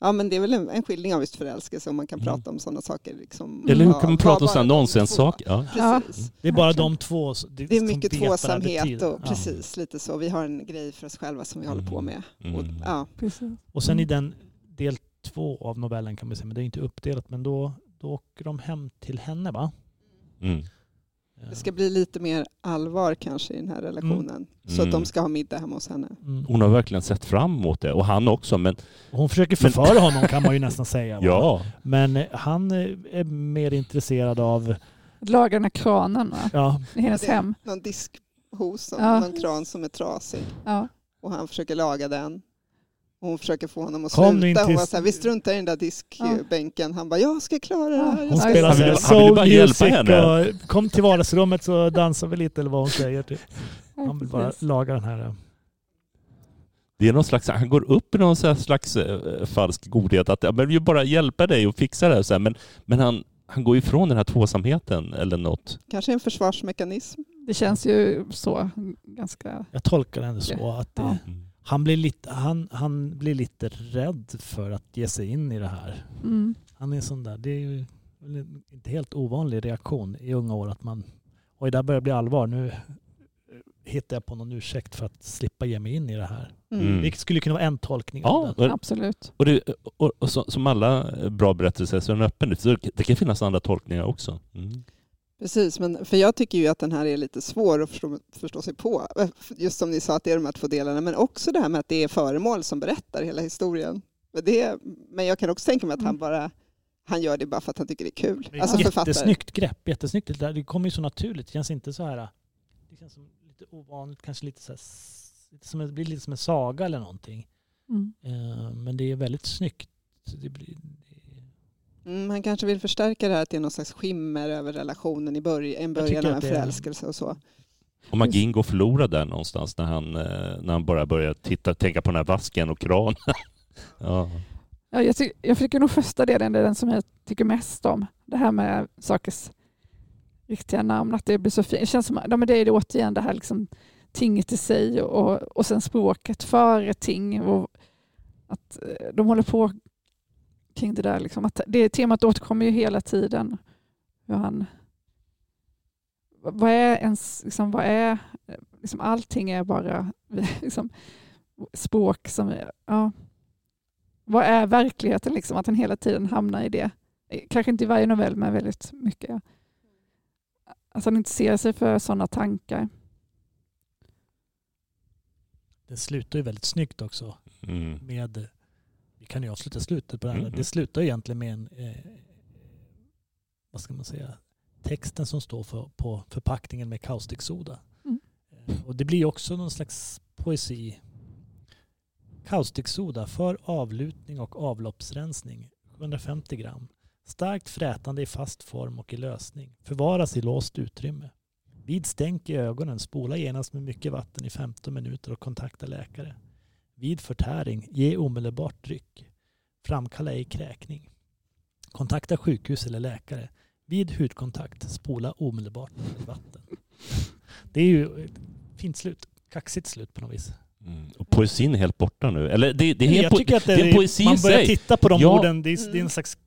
ja men det är väl en, en skildring av just förälskelse om man kan Mm. prata om sådana saker. Liksom, Eller hur Ja, kan man ta prata om sådana nonsenssaker? Ja. Ja. Precis. Det är bara de två. Det är som mycket det tvåsamhet och Ja. precis lite så. Vi har en grej för oss själva som vi håller på med. Mm. Och, ja, Precis. Och sen i Mm. den del två av novellen kan man säga, men det är inte uppdelat, men då, då åker de hem till henne va? Mm. det ska bli lite mer allvar kanske i den här relationen. Så att Mm. de ska ha middag hemma hos henne. Mm. Hon har verkligen sett fram emot det, och han också. Men Hon försöker Men- förföra honom kan man ju nästan säga. <laughs> ja, Men eh, han eh, är mer intresserad av laga den här kranen va? Ja, i hennes hem. Någon diskhos, som, Ja. någon kran som är trasig. Ja. Och han försöker laga den. Och hon försöker få honom att Kom sluta. Hon till- var så här, vi struntar i den där diskbänken. Han bara, jag ska klara det här. Ja, hon Ja, spelar han här han soul bara hjälpa henne. och kom till vardagsrummet så dansar vi lite eller vad hon säger. Typ. Han vill bara laga den här. Det är någon slags, han går upp i någon slags eh, falsk godhet att ja, men vi vill bara hjälpa dig och fixa det här. Så här. Men, men han, han går ifrån den här tvåsamheten eller något. Kanske en försvarsmekanism. Det känns ju så ganska... Jag tolkar det ändå så att det, Ja. Han, blir lite, han, han blir lite rädd för att ge sig in i det här. Mm. Han är sån där, det är ju inte helt ovanlig reaktion i unga år att man, oj det här börjar bli allvar, nu eh, hittar jag på någon ursäkt för att slippa ge mig in i det här. Mm. Mm. Det skulle kunna vara en tolkning av Ja, det. och, Absolut. och, det, och, och så, som alla bra berättelser så är den öppen. Så det kan finnas andra tolkningar också. Mm. Precis, men för jag tycker ju att den här är lite svår att förstå, förstå sig på. Just som ni sa att det är de här två delarna, men också det här med att det är föremål som berättar hela historien. Men Det, men jag kan också tänka mig att han Mm. bara han gör det bara för att han tycker det är kul. Det är Alltså jättesnyggt grepp, jättesnyggt. Det, där, det kommer ju så naturligt, det känns inte så här, det känns som lite ovanligt, kanske lite så här, som, det blir lite som en saga eller någonting. Mm. Eh, men det är väldigt snyggt. Det blir, Mm, han kanske vill förstärka det här att det är någon slags skimmer över relationen i början, en början av en förälskelse och så. Och magin går förlorad där någonstans när han, eh, när han bara börjar titta, tänka på den här vasken och kranen. <laughs> ja. Ja, jag, ty- jag tycker nog första delen det är den som jag tycker mest om. Det här med sakers riktiga namn, att det blir så fint. Det känns som ja, men det är det återigen det här liksom, tinget i sig och, och sen språket före ting. Och att eh, de håller på kring det där. Liksom, att det temat återkommer ju hela tiden. Hur han, vad är ens, liksom, vad är, liksom, allting är bara <laughs> liksom, språk som, är- ja, vad är verkligheten? Liksom? Att den hela tiden hamnar i det. Kanske inte i varje novell, men väldigt mycket. Att han inte ser sig för sådana tankar. det slutar ju väldigt snyggt också. Mm. med, vi kan ju avsluta slutet på det här, Mm. det slutar egentligen med en, eh, vad ska man säga, texten som står för, på förpackningen med kaustiksoda. Mm. Eh, och det blir också någon slags poesi. Kaustiksoda för avlutning och avloppsrensning, 750 gram. Starkt frätande i fast form och i lösning. Förvaras i låst utrymme. Vid stänk i ögonen spola genast med mycket vatten i 15 minuter och kontakta läkare. Vid förtäring, ge omedelbart dryck. Framkalla ej kräkning. Kontakta sjukhus eller läkare. Vid hudkontakt, spola omedelbart med vatten. Det är ju ett fint slut. Kaxigt slut på något vis. Mm. Och poesin är helt borta nu. Eller det, det är, jag helt tycker att det, det är poesi man börjar sig. titta på de Ja. orden. Det är, det är en Mm. slags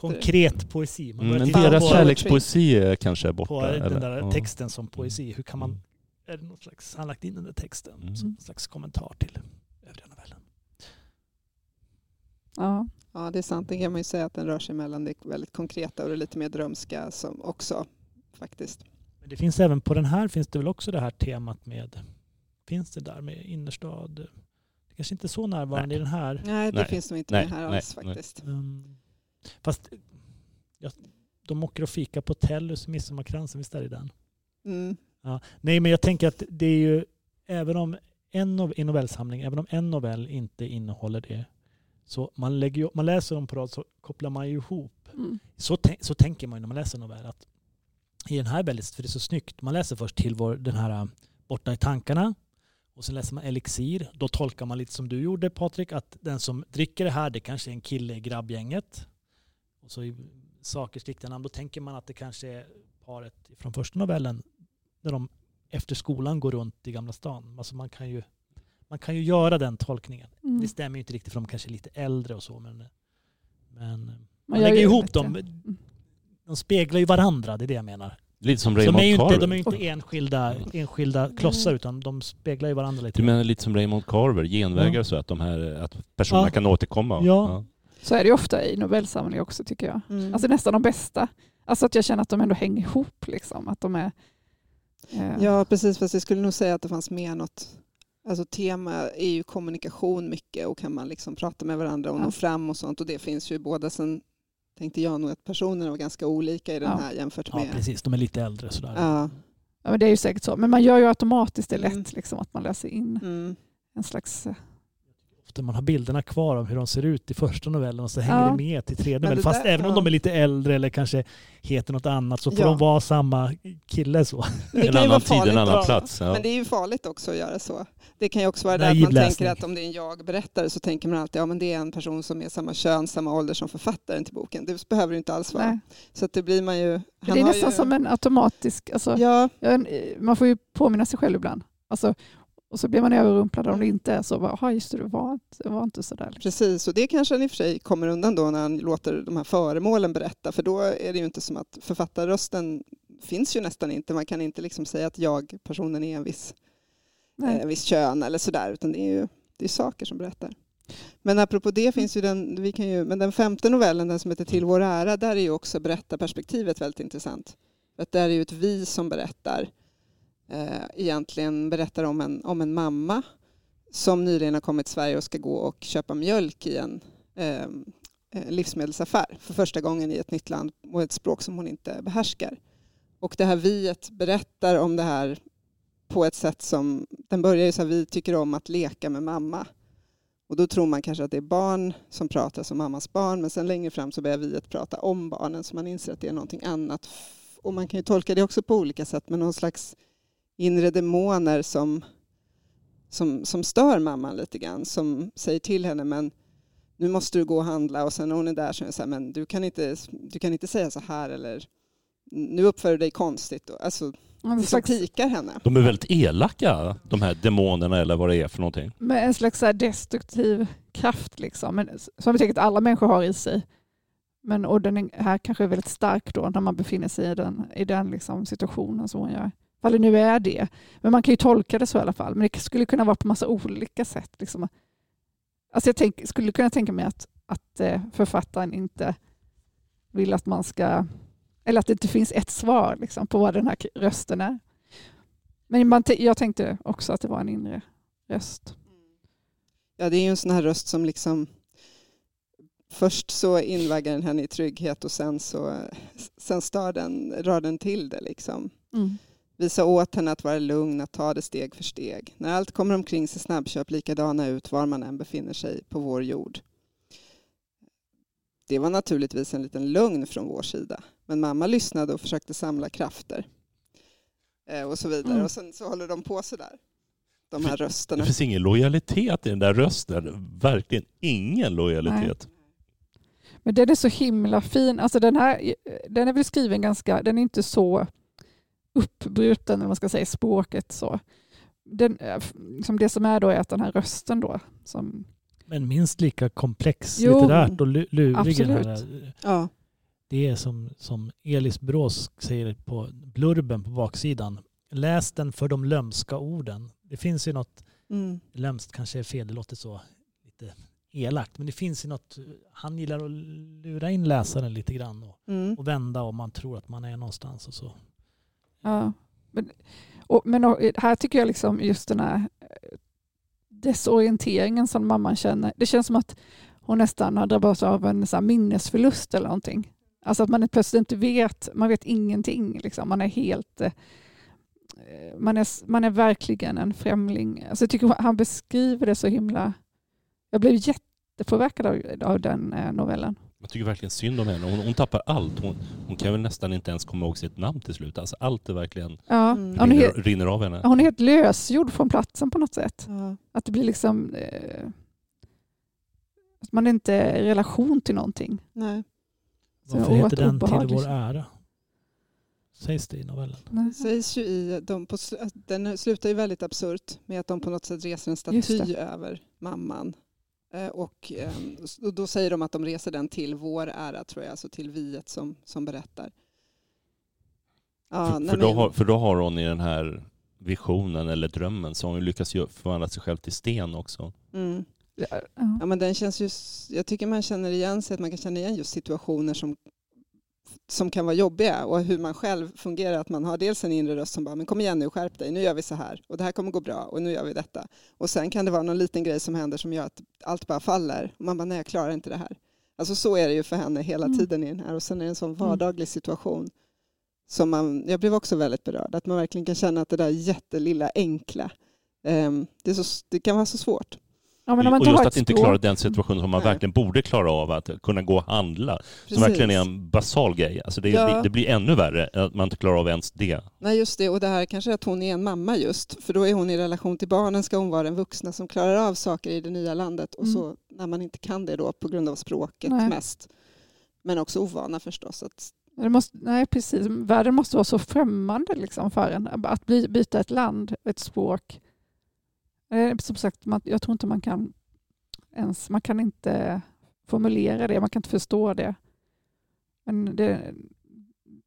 konkret poesi. Man Mm, men deras kärlekspoesi är kanske är borta. på den eller? där texten som poesi. Hur kan man, Mm. Är det något slags, han lagt in den där texten Mm. som en slags kommentar till övriga novellen. Ja. Ja, det är sant. Det kan man ju säga att den rör sig mellan det väldigt konkreta och det lite mer drömska som också faktiskt. Men det finns även på den här finns det väl också det här temat med, finns det där med innerstad? Det kanske inte är så närvarande Nej. i den här. Nej, det Nej. finns nog inte Nej, med här nej, alls faktiskt. Um, fast ja, de åker och fika på Tellus i Midsommarkransen, visst är det den? Mm. Ja. Nej, men jag tänker att det är ju, även om en nov- i novellsamling, även om en novell inte innehåller det, så man, lägger man läser dem på rad så kopplar man ju ihop. Mm. Så, så tänker man ju när man läser en novell att i den här väldigt, för det är så snyggt, man läser först till vår, den här Borta i tankarna och sen läser man Elixir. Då tolkar man lite som du gjorde Patrik, att den som dricker det här det kanske är en kille i grabbgänget. Och så i Sakers riktiga namn, då tänker man att det kanske är paret från första novellen när de efter skolan går runt i Gamla stan. Alltså man kan ju, man kan ju göra den tolkningen. Mm. Det stämmer ju inte riktigt för de kanske är lite äldre och så men, men man, Man lägger ju ihop dem. Mm. De speglar ju varandra, det är det jag menar. Lite som Raymond är ju inte, Carver. de är ju inte enskilda, enskilda klossar utan de speglar ju varandra lite. Du menar lite som Raymond Carver, genvägar Ja. så att de här att personerna Ja. kan återkomma? Ja. Så är det ju ofta i novellsamlingar också tycker jag. Mm. Alltså nästan de bästa. Alltså att jag känner att de ändå hänger ihop. Liksom. Att de är... Eh, Ja, precis. Fast jag skulle nog säga att det fanns mer något. Alltså tema är ju kommunikation mycket och kan man liksom prata med varandra och Ja. nå fram och sånt. Och det finns ju i båda. Sen tänkte jag nog att personerna var ganska olika i den Ja. här jämfört Ja, med... precis. De är lite äldre sådär. Ja. Ja, men det är ju säkert så. Men man gör ju automatiskt det lätt, Mm. liksom, att man läser in Mm. en slags... Ofta man har bilderna kvar av hur de ser ut i första novellen och så hänger Ja. det med till tredje Men novellen. Fast där- även om ja. de är lite äldre eller kanske heter något annat så får Ja. de vara samma kille så. Men det En annan tid, en annan plats. Ja. Men det är ju farligt också att göra så. Det kan ju också vara det att man läsning. tänker att om det är en jag-berättare så tänker man alltid att ja, det är en person som är samma kön, samma ålder som författaren till boken. Det behöver det inte alls vara. Nej. Så att det blir man ju... Det är nästan ju, som en automatisk... Alltså, Ja, man får ju påminna sig själv ibland. Alltså, och så blir man överrumplad om det inte är så. Bara, "Jaha, just det, det var inte, det var inte så där. precis. Och det kanske han i och för sig kommer undan då när han låter de här föremålen berätta. För då är det ju inte som att författarrösten finns ju nästan inte. Man kan inte liksom säga att jag-personen är en viss eh, viss kön eller sådär, utan det är ju det är saker som berättar. Men apropå det finns ju den, vi kan ju, men den femte novellen, den som heter Till vår ära, där är ju också berättarperspektivet väldigt intressant. För att där är ju ett vi som berättar, eh, egentligen berättar om en, om en mamma som nyligen har kommit till Sverige och ska gå och köpa mjölk i en ehm, eh, livsmedelsaffär för första gången i ett nytt land och ett språk som hon inte behärskar. Och det här viet berättar om det här på ett sätt som, den börjar ju så här, vi tycker om att leka med mamma. Och då tror man kanske att det är barn som pratar som mammas barn, men sen längre fram så börjar vi prata om barnen, så man inser att det är någonting annat. Och man kan ju tolka det också på olika sätt, med någon slags inre demoner som, som, som stör mamman lite grann, som säger till henne, men nu måste du gå och handla och sen när hon är där så är det så här, men du kan inte, du kan inte säga så här eller nu uppför du dig konstigt. Och, alltså, som slags, pikar henne. De är väldigt elaka, de här demonerna eller vad det är för någonting. med en slags destruktiv kraft, liksom. Men, som vi tänker att alla människor har i sig. Men, och den är, här kanske är väldigt stark då när man befinner sig i den, i den liksom situationen som hon gör. Fall det nu är det. Men man kan ju tolka det så i alla fall. Men det skulle kunna vara på massa olika sätt. Liksom. Alltså jag tänk, skulle kunna tänka mig att, att eh, författaren inte vill att man ska... Eller att det inte finns ett svar liksom, på vad den här rösten är. Men man, jag tänkte också att det var en inre röst. Ja, det är ju en sån här röst som liksom först så invaggar den henne i trygghet och sen så sen stör den, rör den till det liksom. Visa åt henne att vara lugn, att ta det steg för steg. När allt kommer omkring ser snabbköp likadana ut var man än befinner sig på vår jord. Det var naturligtvis en liten lögn från vår sida. Men mamma lyssnade och försökte samla krafter. Eh, och så vidare. Mm. Och sen så håller de på sådär. De här rösterna. Det finns ingen lojalitet i den där rösten. Verkligen ingen lojalitet. Men den är så himla fin. Alltså den, här, den är väl skriven ganska, den är inte så uppbruten, eller vad man ska säga, språket så. Den, liksom det som är då är att den här rösten då, som, Men minst lika komplex Jo, litterärt och lu- lurig. absolut. Ja. Det är som, som Elis Brås säger på blurben på baksidan. Läs den för de lömska orden. Det finns ju något, Mm. lömskt kanske är fel, det låter så lite elakt, men det finns ju något, han gillar att lura in läsaren lite grann och, Mm. och vända om man tror att man är någonstans och så ja. Men, och, men och, eh, här tycker jag liksom just den här eh, desorienteringen som mamman känner. Det känns som att hon nästan har drabbats av en så här minnesförlust eller någonting. Alltså att man plötsligt inte vet, man vet ingenting. Liksom. Man är helt... Eh, man är, man är verkligen en främling. Alltså jag tycker han beskriver det så himla... Jag blev jättepåverkad av, av den novellen. Jag tycker verkligen synd om henne. Hon, hon tappar allt. Hon, hon kan väl nästan inte ens komma ihåg sitt namn till slut. Alltså allt är verkligen Ja. Mm. Hon, är rinner, helt, rinner av henne. hon är helt lösgjord från platsen på något sätt. Ja. Att det blir liksom... Eh, att man inte är i relation till någonting. Nej. Så Varför heter den Till obehagligt. vår ära? Sägs det i novellen? Det sägs ju i, de på, den slutar ju väldigt absurt med att de på något sätt reser en staty över mamman. Eh, Och eh, och då säger de att de reser den till vår ära, tror jag, alltså till viet som, som berättar. Ja, för, för, då har, för då har hon i den här visionen eller drömmen så har hon lyckats förvandla sig själv till sten också. mm. Ja. Men den känns ju, jag tycker man känner igen sig, att man kan känna igen just situationer som, som kan vara jobbiga och hur man själv fungerar. Att man har dels en inre röst som bara, men kom igen nu, skärp dig, nu gör vi så här och det här kommer gå bra och nu gör vi detta. Och sen kan det vara någon liten grej som händer som gör att allt bara faller och man bara, nej jag klarar inte det här. Alltså så är det ju för henne hela Mm. tiden i den här och sen är det en sån vardaglig situation som man, jag blev också väldigt berörd, att man verkligen kan känna att det där jättelilla enkla, ehm, det, så, det kan vara så svårt. Ja, men om man och just att inte språk- klara den situationen som man Nej. verkligen borde klara av, att kunna gå och handla. Som Precis. verkligen är en basal grej. Alltså det, Ja. det blir ännu värre att man inte klarar av ens det. Nej just det, och det här kanske är att hon är en mamma just, för då är hon i relation till barnen ska hon vara den vuxna som klarar av saker i det nya landet och Mm. så när man inte kan det då på grund av språket Nej. mest. Men också ovana förstås. Att, Det måste, nej, precis. Världen måste vara så främmande liksom för en. Att bli, byta ett land, ett språk. Eh, Som sagt, man, jag tror inte man kan ens, man kan inte formulera det, man kan inte förstå det. Men det,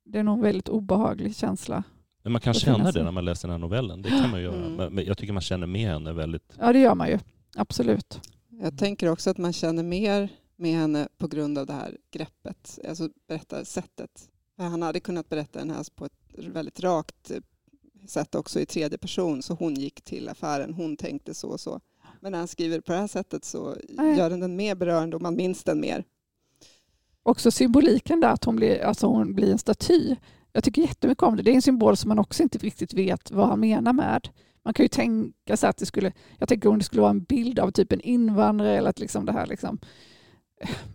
det är nog en väldigt obehaglig känsla. Men man kan Det känna det när man läser den här novellen. Det kan man göra. Mm. Men- jag tycker man känner med henne väldigt. Ja, det gör man ju. Absolut. jag tänker också att man känner mer med henne på grund av det här greppet, alltså berättarsättet. För Han hade kunnat berätta den här på ett väldigt rakt sätt också i tredje person, så hon gick till affären, hon tänkte så och så. Men när han skriver på det här sättet så Nej. gör den den mer berörande och man minns den mer. Också symboliken där att hon blir, alltså hon blir en staty. Jag tycker jättemycket om det. Det är en symbol som man också inte riktigt vet vad han menar med. Man kan ju tänka sig att det skulle, jag tänker om det skulle vara en bild av typ en invandrare eller att liksom det här liksom.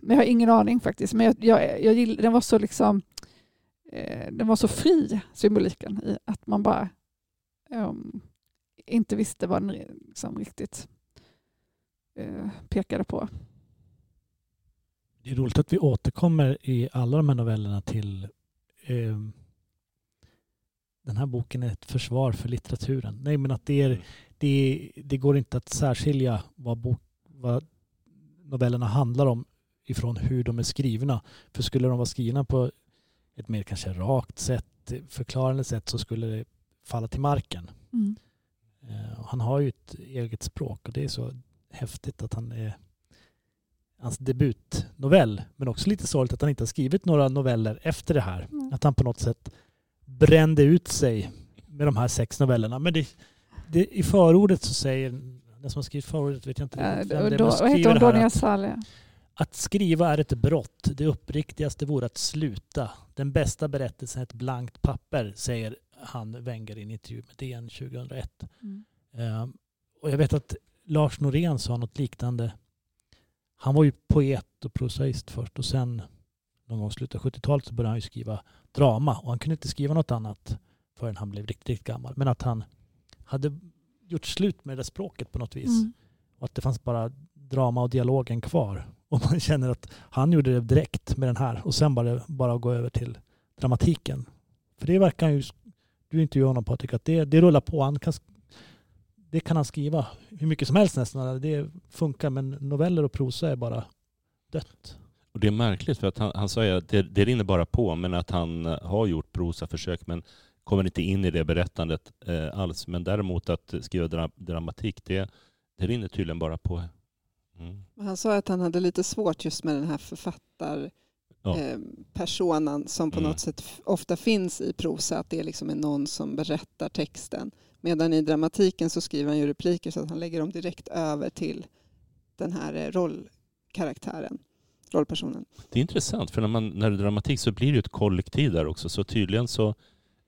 Men jag har ingen aning faktiskt. Men jag, jag, jag gill, den var så liksom, eh, den var så fri symboliken i att man bara ehm, inte visste vad den liksom riktigt eh, pekade på. Det är roligt att vi återkommer i alla de här novellerna till eh, den här boken är ett försvar för litteraturen. Nej, men att det, är, Mm. det, det går inte att särskilja vad, bok, vad novellerna handlar om ifrån hur de är skrivna. För skulle de vara skrivna på ett mer kanske rakt sätt, förklarande sätt, så skulle det falla till marken. Mm. Eh, och han har ju ett eget språk och det är så häftigt att han är hans debutnovell. Men också lite sorgligt att han inte har skrivit några noveller efter det här. Mm. Att han på något sätt brände ut sig med de här sex novellerna. Men det, det, i förordet så säger den som har skrivit förordet, vet jag inte riktigt vem det är, men vad heter skriver hon? det här Donia att, Saleh? Att skriva är ett brott. Det uppriktigaste vore att sluta. Den bästa berättelsen är ett blankt papper, säger han Wenger i en intervju med DN 2001. Mm. Eh, och jag vet att Lars Norén sa något liknande. Han var ju poet och prosaist först och sen någon gång i slutet av 70-talet så började han ju skriva drama och han kunde inte skriva något annat förrän han blev riktigt, riktigt gammal. Men att han hade gjort slut med det där språket på något vis. Mm. Och att det fanns bara drama och dialogen kvar. Och man känner att han gjorde det direkt med den här och sen bara, bara gå över till dramatiken. För det verkar ju, du intervjuade honom Patrik, att det, det rullar på. Han kan, det kan han skriva hur mycket som helst nästan. Det funkar men noveller och prosa är bara dött. Och det är märkligt för att han, han sa ju att det, det rinner bara på men att han eh, har gjort prosaförsök men kommer inte in i det berättandet eh, alls. Men däremot att skriva dra, dramatik, det, det rinner tydligen bara på. Mm. Han sa att han hade lite svårt just med den här författar Ja. eh, personan som på Mm. något sätt ofta finns i prosa, att det liksom är någon som berättar texten. Medan i dramatiken så skriver han ju repliker så att han lägger dem direkt över till den här eh, rollkaraktären, rollpersonen. Det är intressant för när, man, när det är dramatik så blir det ett kollektiv där också. Så tydligen så,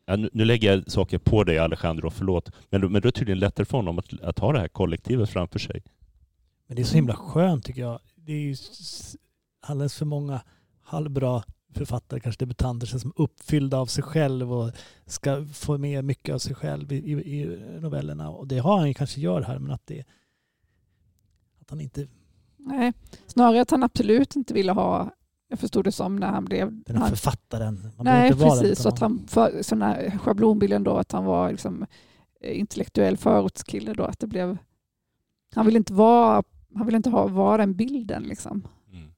ja, nu, nu lägger jag saker på dig Alejandro, förlåt. Men, men då är det tydligen lättare för honom att, att ha det här kollektivet framför sig. Men det är så himla skönt tycker jag. Det är ju alldeles för många halvbra författare, kanske debutanter, som är uppfyllda av sig själv och ska få med mycket av sig själv i, i, i novellerna. Och det har han ju kanske gör här, men att det att han inte, Nej, snarare att han absolut inte ville ha, jag förstod det som när han blev... den här han, författaren. Man nej, inte den, precis. Så att han, för, sån här schablonbilden då, att han var liksom eh, intellektuell förortskille då, att det blev... Han ville inte vara, han ville inte ha, vara den bilden liksom. Mm.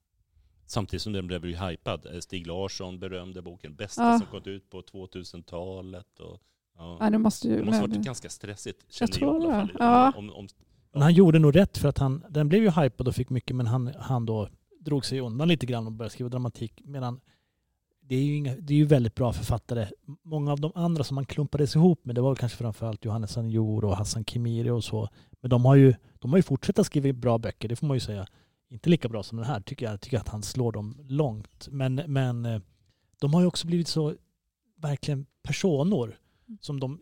Samtidigt som den blev ju hypad. Eh, Stig Larsson berömde boken Bästa Ja. som gått ut på 2000-talet. Och, ja. Ja, nu måste ju, Det måste ha varit ganska stressigt, känner tror jag, i alla det. fall. Ja. Om, om, Men han gjorde nog rätt för att han, den blev ju hypad och fick mycket men han, han då drog sig undan lite grann och började skriva dramatik. Medan det är ju, inga, det är ju väldigt bra författare. Många av de andra som man klumpades ihop med, det var kanske framförallt Johannes Anjor och Hassan Khemiri och så. Men de har ju, de har ju fortsatt att skriva bra böcker, det får man ju säga. inte lika bra som den här tycker jag. Jag tycker att han slår dem långt. Men, men eh, de har ju också blivit så verkligen personor som de,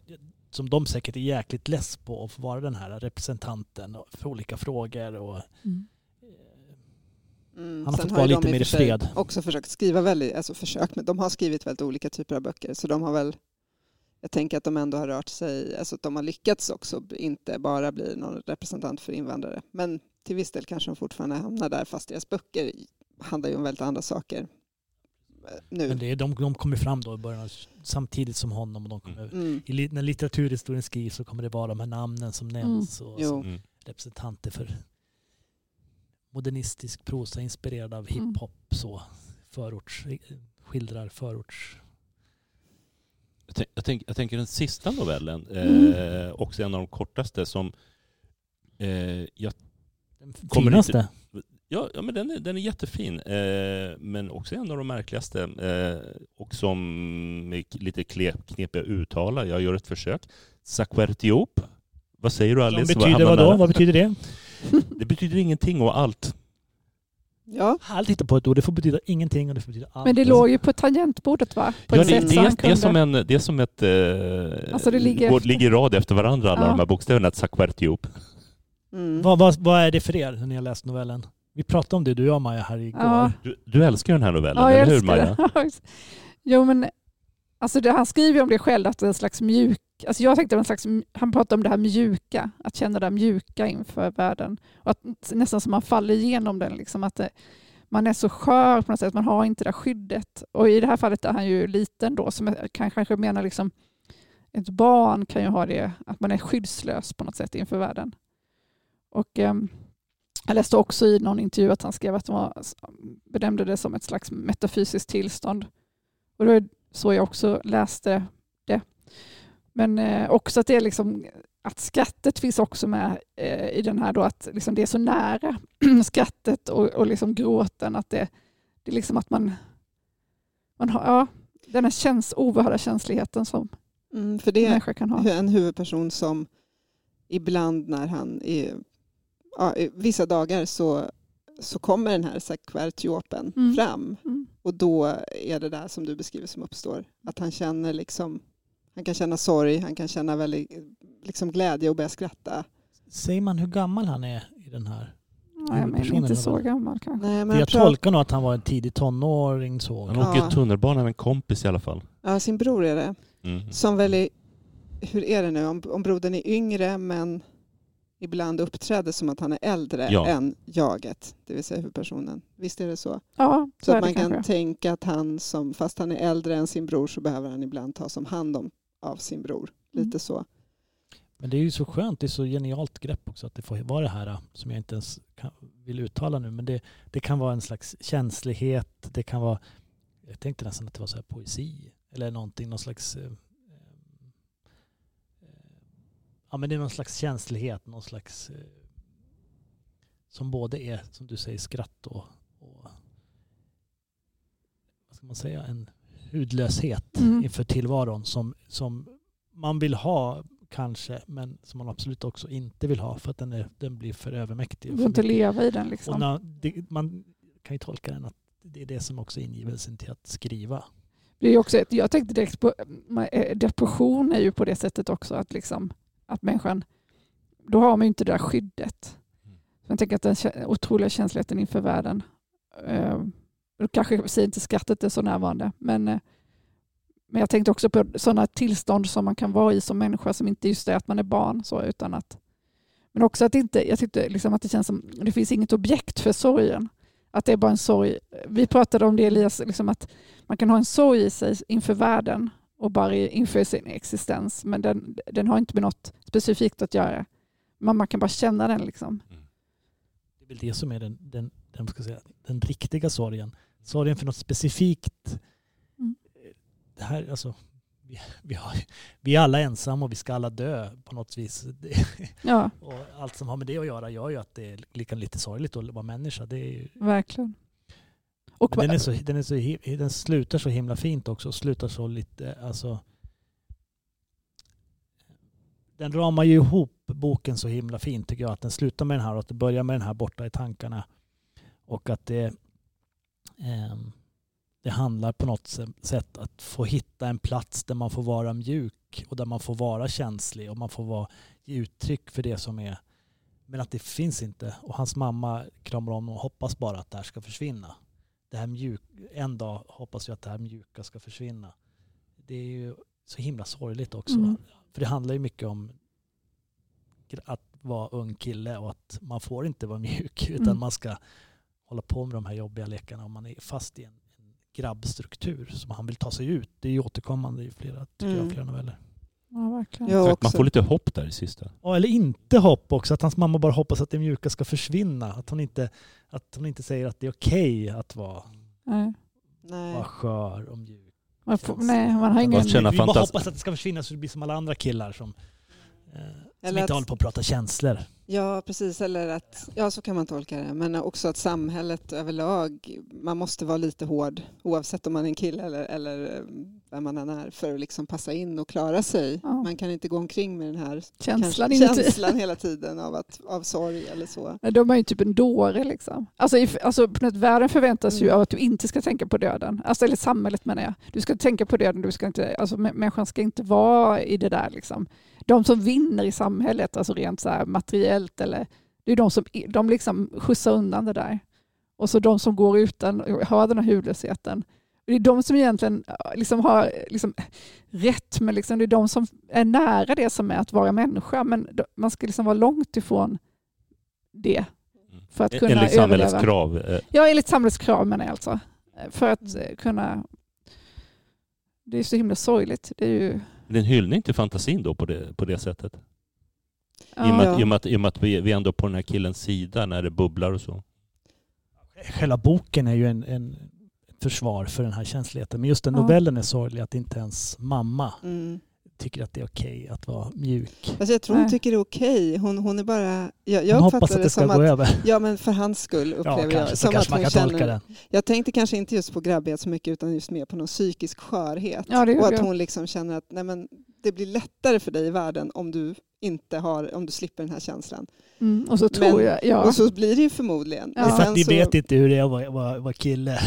som de säkert är jäkligt less på att få vara den här representanten för olika frågor. Och, Mm. Mm. Han har Sen fått vara lite mer i fred. också försökt skriva väldigt, alltså försökt, men de har skrivit väldigt olika typer av böcker så de har väl jag tänker att de ändå har rört sig, alltså att de har lyckats också inte bara bli någon representant för invandrare. Men till viss del kanske de fortfarande hamnar där fast deras böcker handlar ju om väldigt andra saker eh, nu. men det är, de, de kommer fram då i början samtidigt som honom. Och de kommer, Mm. i, li- när litteraturhistorien skrivs så kommer det vara de här namnen som nämns och Jo. som Mm. representanter för modernistisk prosa inspirerad av Mm. hiphop. Så förorts, skildrar förorts... Jag, tänk, jag, tänk, jag tänker den sista novellen, Mm. eh, också en av de kortaste som eh, jag Den finaste. Ja, ja men den är, den är jättefin. Eh, men också en av de märkligaste. Eh, och som är k- lite knepiga att uttala. Jag gör ett försök. Sakwertiop. Vad säger du Som Alice? betyder hamnar vad då? Vad betyder det? <laughs> Det betyder ingenting och allt. Ja, Allt hittar på ett ord. Det får betyda ingenting och det får betyda allt. Men det låg ju på tangentbordet va? På Ja, ett det, det, är, det, är som en, det är som ett... Eh, Alltså det ligger går, efter. ligger i rad efter varandra alla Ja. de här bokstäverna. Sakwertiop. mm. Vad, vad, vad är det för er när ni har läst novellen? Vi pratade om det, du och jag Maja, här igår. Ja. Du, du älskar den här novellen, Ja, eller hur Maja? det. <laughs> jo, men alltså det, han skriver om det själv, att det är en slags mjuk... Alltså jag tänkte en slags, han pratar om det här mjuka, att känna det här mjuka inför världen. Och att, nästan som man faller igenom den, liksom, att det, man är så skör på något sätt, man har inte det här skyddet. Och i det här fallet är han ju liten då, som jag kan kanske menar liksom, ett barn kan ju ha det, att man är skyddslös på något sätt inför världen. Och eh, jag läste också i någon intervju att han skrev att de var, bedömde det som ett slags metafysiskt tillstånd. Och då är så jag också läste det. Men eh, också att det är liksom att skrattet finns också med eh, i den här då att liksom det är så nära <clears throat> skrattet och, och liksom gråten att det, det är liksom att man, man har ja, den här käns, oerhörda känsligheten som Mm, för det är människa kan ha. en huvudperson som ibland när han är, ja, vissa dagar så, så kommer den här Sakwertiopen Mm. fram Mm. och då är det där som du beskriver som uppstår. Att han känner liksom, han kan känna sorg, han kan känna väldigt, liksom glädje och börja skratta. Säger man hur gammal han är i den här? Nej, men inte är så gammal kanske. Nej, men jag pratar, tolkar nog att han var en tidig tonåring. Så. Han Ja. åker tunnelbana med en kompis i alla fall. ja, sin bror är det. Mm. Som väl är, hur är det nu, om, om brodern är yngre men ibland uppträder som att han är äldre Ja. än jaget, det vill säga huvudpersonen. Visst är det så? Ja, så, Så att man kan kanske. tänka att han, som, fast han är äldre än sin bror, så behöver han ibland tas om hand om av sin bror. Mm. Lite så. Men det är ju så skönt, det är så genialt grepp också att det får vara det här som jag inte ens kan, vill uttala nu. Men det, det kan vara en slags känslighet, det kan vara, jag tänkte nästan att det var så här poesi eller någonting, någon slags eh, eh, Ja men det är någon slags känslighet, någon slags eh, som både är, som du säger, skratt och, och vad ska man säga, en hudlöshet Mm. inför tillvaron som, som man vill ha kanske, men som man absolut också inte vill ha för att den, är, den blir för övermäktig. Du och får inte leva i den Och liksom. när, det, man kan ju tolka den att det är det som också är ingivelsen till att skriva. Det är också ett, jag tänkte direkt på eh, depression är ju på det sättet också att, liksom, att människan, då har man ju inte det där skyddet. Mm. Så jag tänker att den otroliga känsligheten inför världen, eh, då kanske säger inte skrattet är så närvarande, men, eh, men jag tänkte också på sådana tillstånd som man kan vara i som människa som inte just är att man är barn, så, utan att men också att inte, jag tyckte liksom att det känns som det finns inget objekt för sorgen. Att det är bara en sorg. Vi pratade om det Elias, liksom att man kan ha en sorg i sig inför världen och bara i- inför sin existens, men den, den har inte med något specifikt att göra. Men man kan bara känna den. Liksom. Det är väl det som är den, den, den, ska säga, den riktiga sorgen. Sorgen för något specifikt. Mm. Det här, alltså, vi, vi, har, vi är alla ensamma och vi ska alla dö på något vis. Det, Ja, och allt som har med det att göra gör ju att det är lika lite sorgligt att vara människa. Det är ju, verkligen. Och den, är så, den, är så, den slutar så himla fint också. Slutar så lite, alltså. Den ramar ju ihop boken så himla fint tycker jag. Att den slutar med den här och att det börjar med den här borta i tankarna. Och att det, eh, det handlar på något sätt att få hitta en plats där man får vara mjuk och där man får vara känslig och man får vara, ge uttryck för det som är men att det finns inte. Och hans mamma kramar om och hoppas bara att det här ska försvinna. Det här mjuk, en dag hoppas jag att det här mjuka ska försvinna. Det är ju så himla sorgligt också. Mm. För det handlar ju mycket om att vara ung kille och att man får inte vara mjuk utan mm. man ska hålla på med de här jobbiga lekarna om man är fast i en, en grabbstruktur som han vill ta sig ut. Det är ju återkommande i flera, tycker mm. jag, flera noveller. Ja, verkligen. Ja, man får lite hopp där i sista. Ja, eller inte hopp också. Att hans mamma bara hoppas att det mjuka ska försvinna. Att hon inte, att hon inte säger att det är okej okay att vara, nej. vara skör och mjuk. Man får, nej, man har ingen... Vi bara hoppas att det ska försvinna så det blir som alla andra killar som, eh, som inte att... håller på att prata känslor. Ja, precis. Eller att, ja, så kan man tolka det. Men också att samhället överlag, man måste vara lite hård oavsett om man är en kille eller, eller eh, vem man än är för att liksom passa in och klara sig. Ja. Man kan inte gå omkring med den här känslan, kanske, känslan hela tiden av, att, av sorg eller så. Men de är ju typ en dåre. Liksom. Alltså, alltså, på något, världen förväntas mm. ju av att du inte ska tänka på döden. Alltså, eller samhället menar jag. Du ska tänka på döden, du ska inte, alltså, människan ska inte vara i det där. Liksom de som vinner i samhället, alltså rent så materiellt, eller, det är de som de liksom skjutsar undan det där. Och så de som går utan, har den här hudlösheten. Det är de som egentligen liksom har liksom rätt, men liksom det är de som är nära det som är att vara människa. Men man ska liksom vara långt ifrån det. För att kunna enligt samhällets krav? Eh. Ja, enligt samhällets krav menar jag alltså. För att eh, kunna... Det är så himla sorgligt. Det är ju det är en hyllning till fantasin då på det, på det sättet. I, och med att, i, och med att, I och med att vi, vi är ändå på den här killens sida när det bubblar och så. Själva boken är ju en, en försvar för den här känsligheten. Men just den novellen är sorglig att inte ens mamma mm tycker att det är okej okay att vara mjuk. Alltså jag tror hon tycker det är okej. Okay. Hon, hon är bara... Jag, jag hon hoppas att det ska gå att, över. Ja, men för hans skull upplever ja, kanske, jag. Som att hon känner, den. Jag tänkte kanske inte just på grabbighet så mycket utan just mer på någon psykisk skörhet. Ja, och att hon liksom känner att nej, men, det blir lättare för dig i världen om du inte har, om du slipper den här känslan. Mm, och så tror Men, jag, ja. Och så blir det ju förmodligen. Ja. För att ni så... vet inte hur det är att vara, vara, vara kille.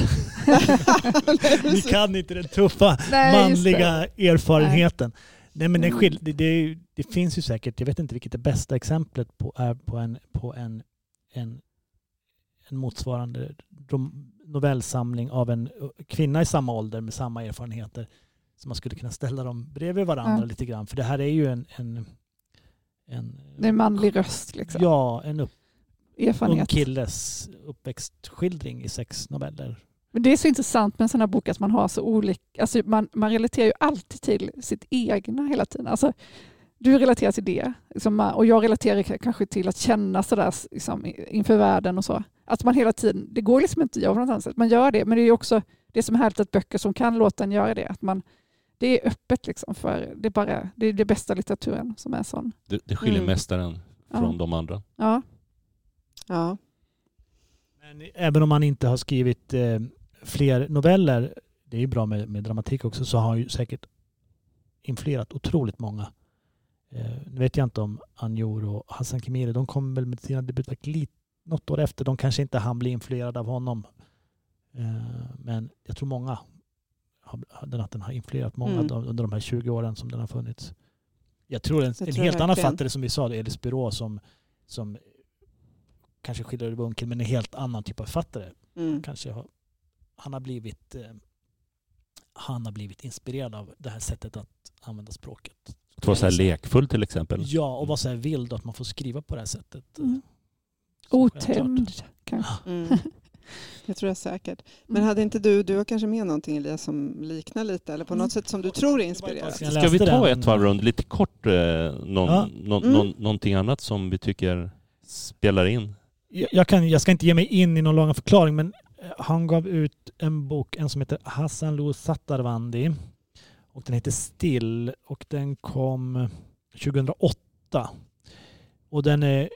<laughs> ni kan inte den tuffa Nej, manliga erfarenheten. Nej. Nej, men mm. skil, det, det, det, finns ju säkert, jag vet inte vilket det bästa exemplet på är på en, på en, en, en motsvarande novellsamling av en kvinna i samma ålder med samma erfarenheter. Så man skulle kunna ställa dem bredvid varandra ja. lite grann. För det här är ju en... en, en det är en manlig röst liksom. Ja, en upp, ung killes uppväxtskildring i sex noveller. Men det är så intressant med en sån här bok att man har så olika... Alltså man, man relaterar ju alltid till sitt egna hela tiden. Alltså, du relaterar till det liksom, och jag relaterar kanske till att känna sådär liksom, inför världen och så. Att man hela tiden, det går liksom inte att göra på något annat sätt. Man gör det, men det är också det som är härligt att böcker som kan låta en göra det. Att man, det är öppet liksom för det är bara det är det bästa litteraturen som är sån. Det, det skiljer mm. mästaren från ja. de andra. Ja. ja. Men även om man inte har skrivit eh, fler noveller, det är ju bra med, med dramatik också, så har han ju säkert influerat otroligt många. Eh, nu vet jag inte om Anjor och Hassan Khemiri, de kom väl med sina debutverk något år efter. De kanske inte hann bli influerade av honom. Eh, men jag tror många den, att den har influerat många mm. under de här 20 åren som den har funnits. Jag tror en, jag en helt annan fattare som vi sa, Elis Byrå, som, som kanske skildrar bunken, men en helt annan typ av författare. Mm. Kanske har, han, har blivit, eh, han har blivit inspirerad av det här sättet att använda språket. Att vara så här lekfull till exempel? Ja, och vara så här vild och att man får skriva på det här sättet. Mm. Otämjd kanske. Mm. <laughs> Det tror jag säkert. Men mm. hade inte du, du har kanske med någonting Elias som liknar lite eller på något mm. sätt som du tror är inspirerat? Ska vi ta ett varv runt lite kort, eh, någon, ja. någon, mm. någon, någonting annat som vi tycker spelar in? Jag, kan, jag ska inte ge mig in i någon lång förklaring men Eh, han gav ut en bok, en som heter Hassan Lou Sattarvandi och den heter Still och den kom 2008. Och den är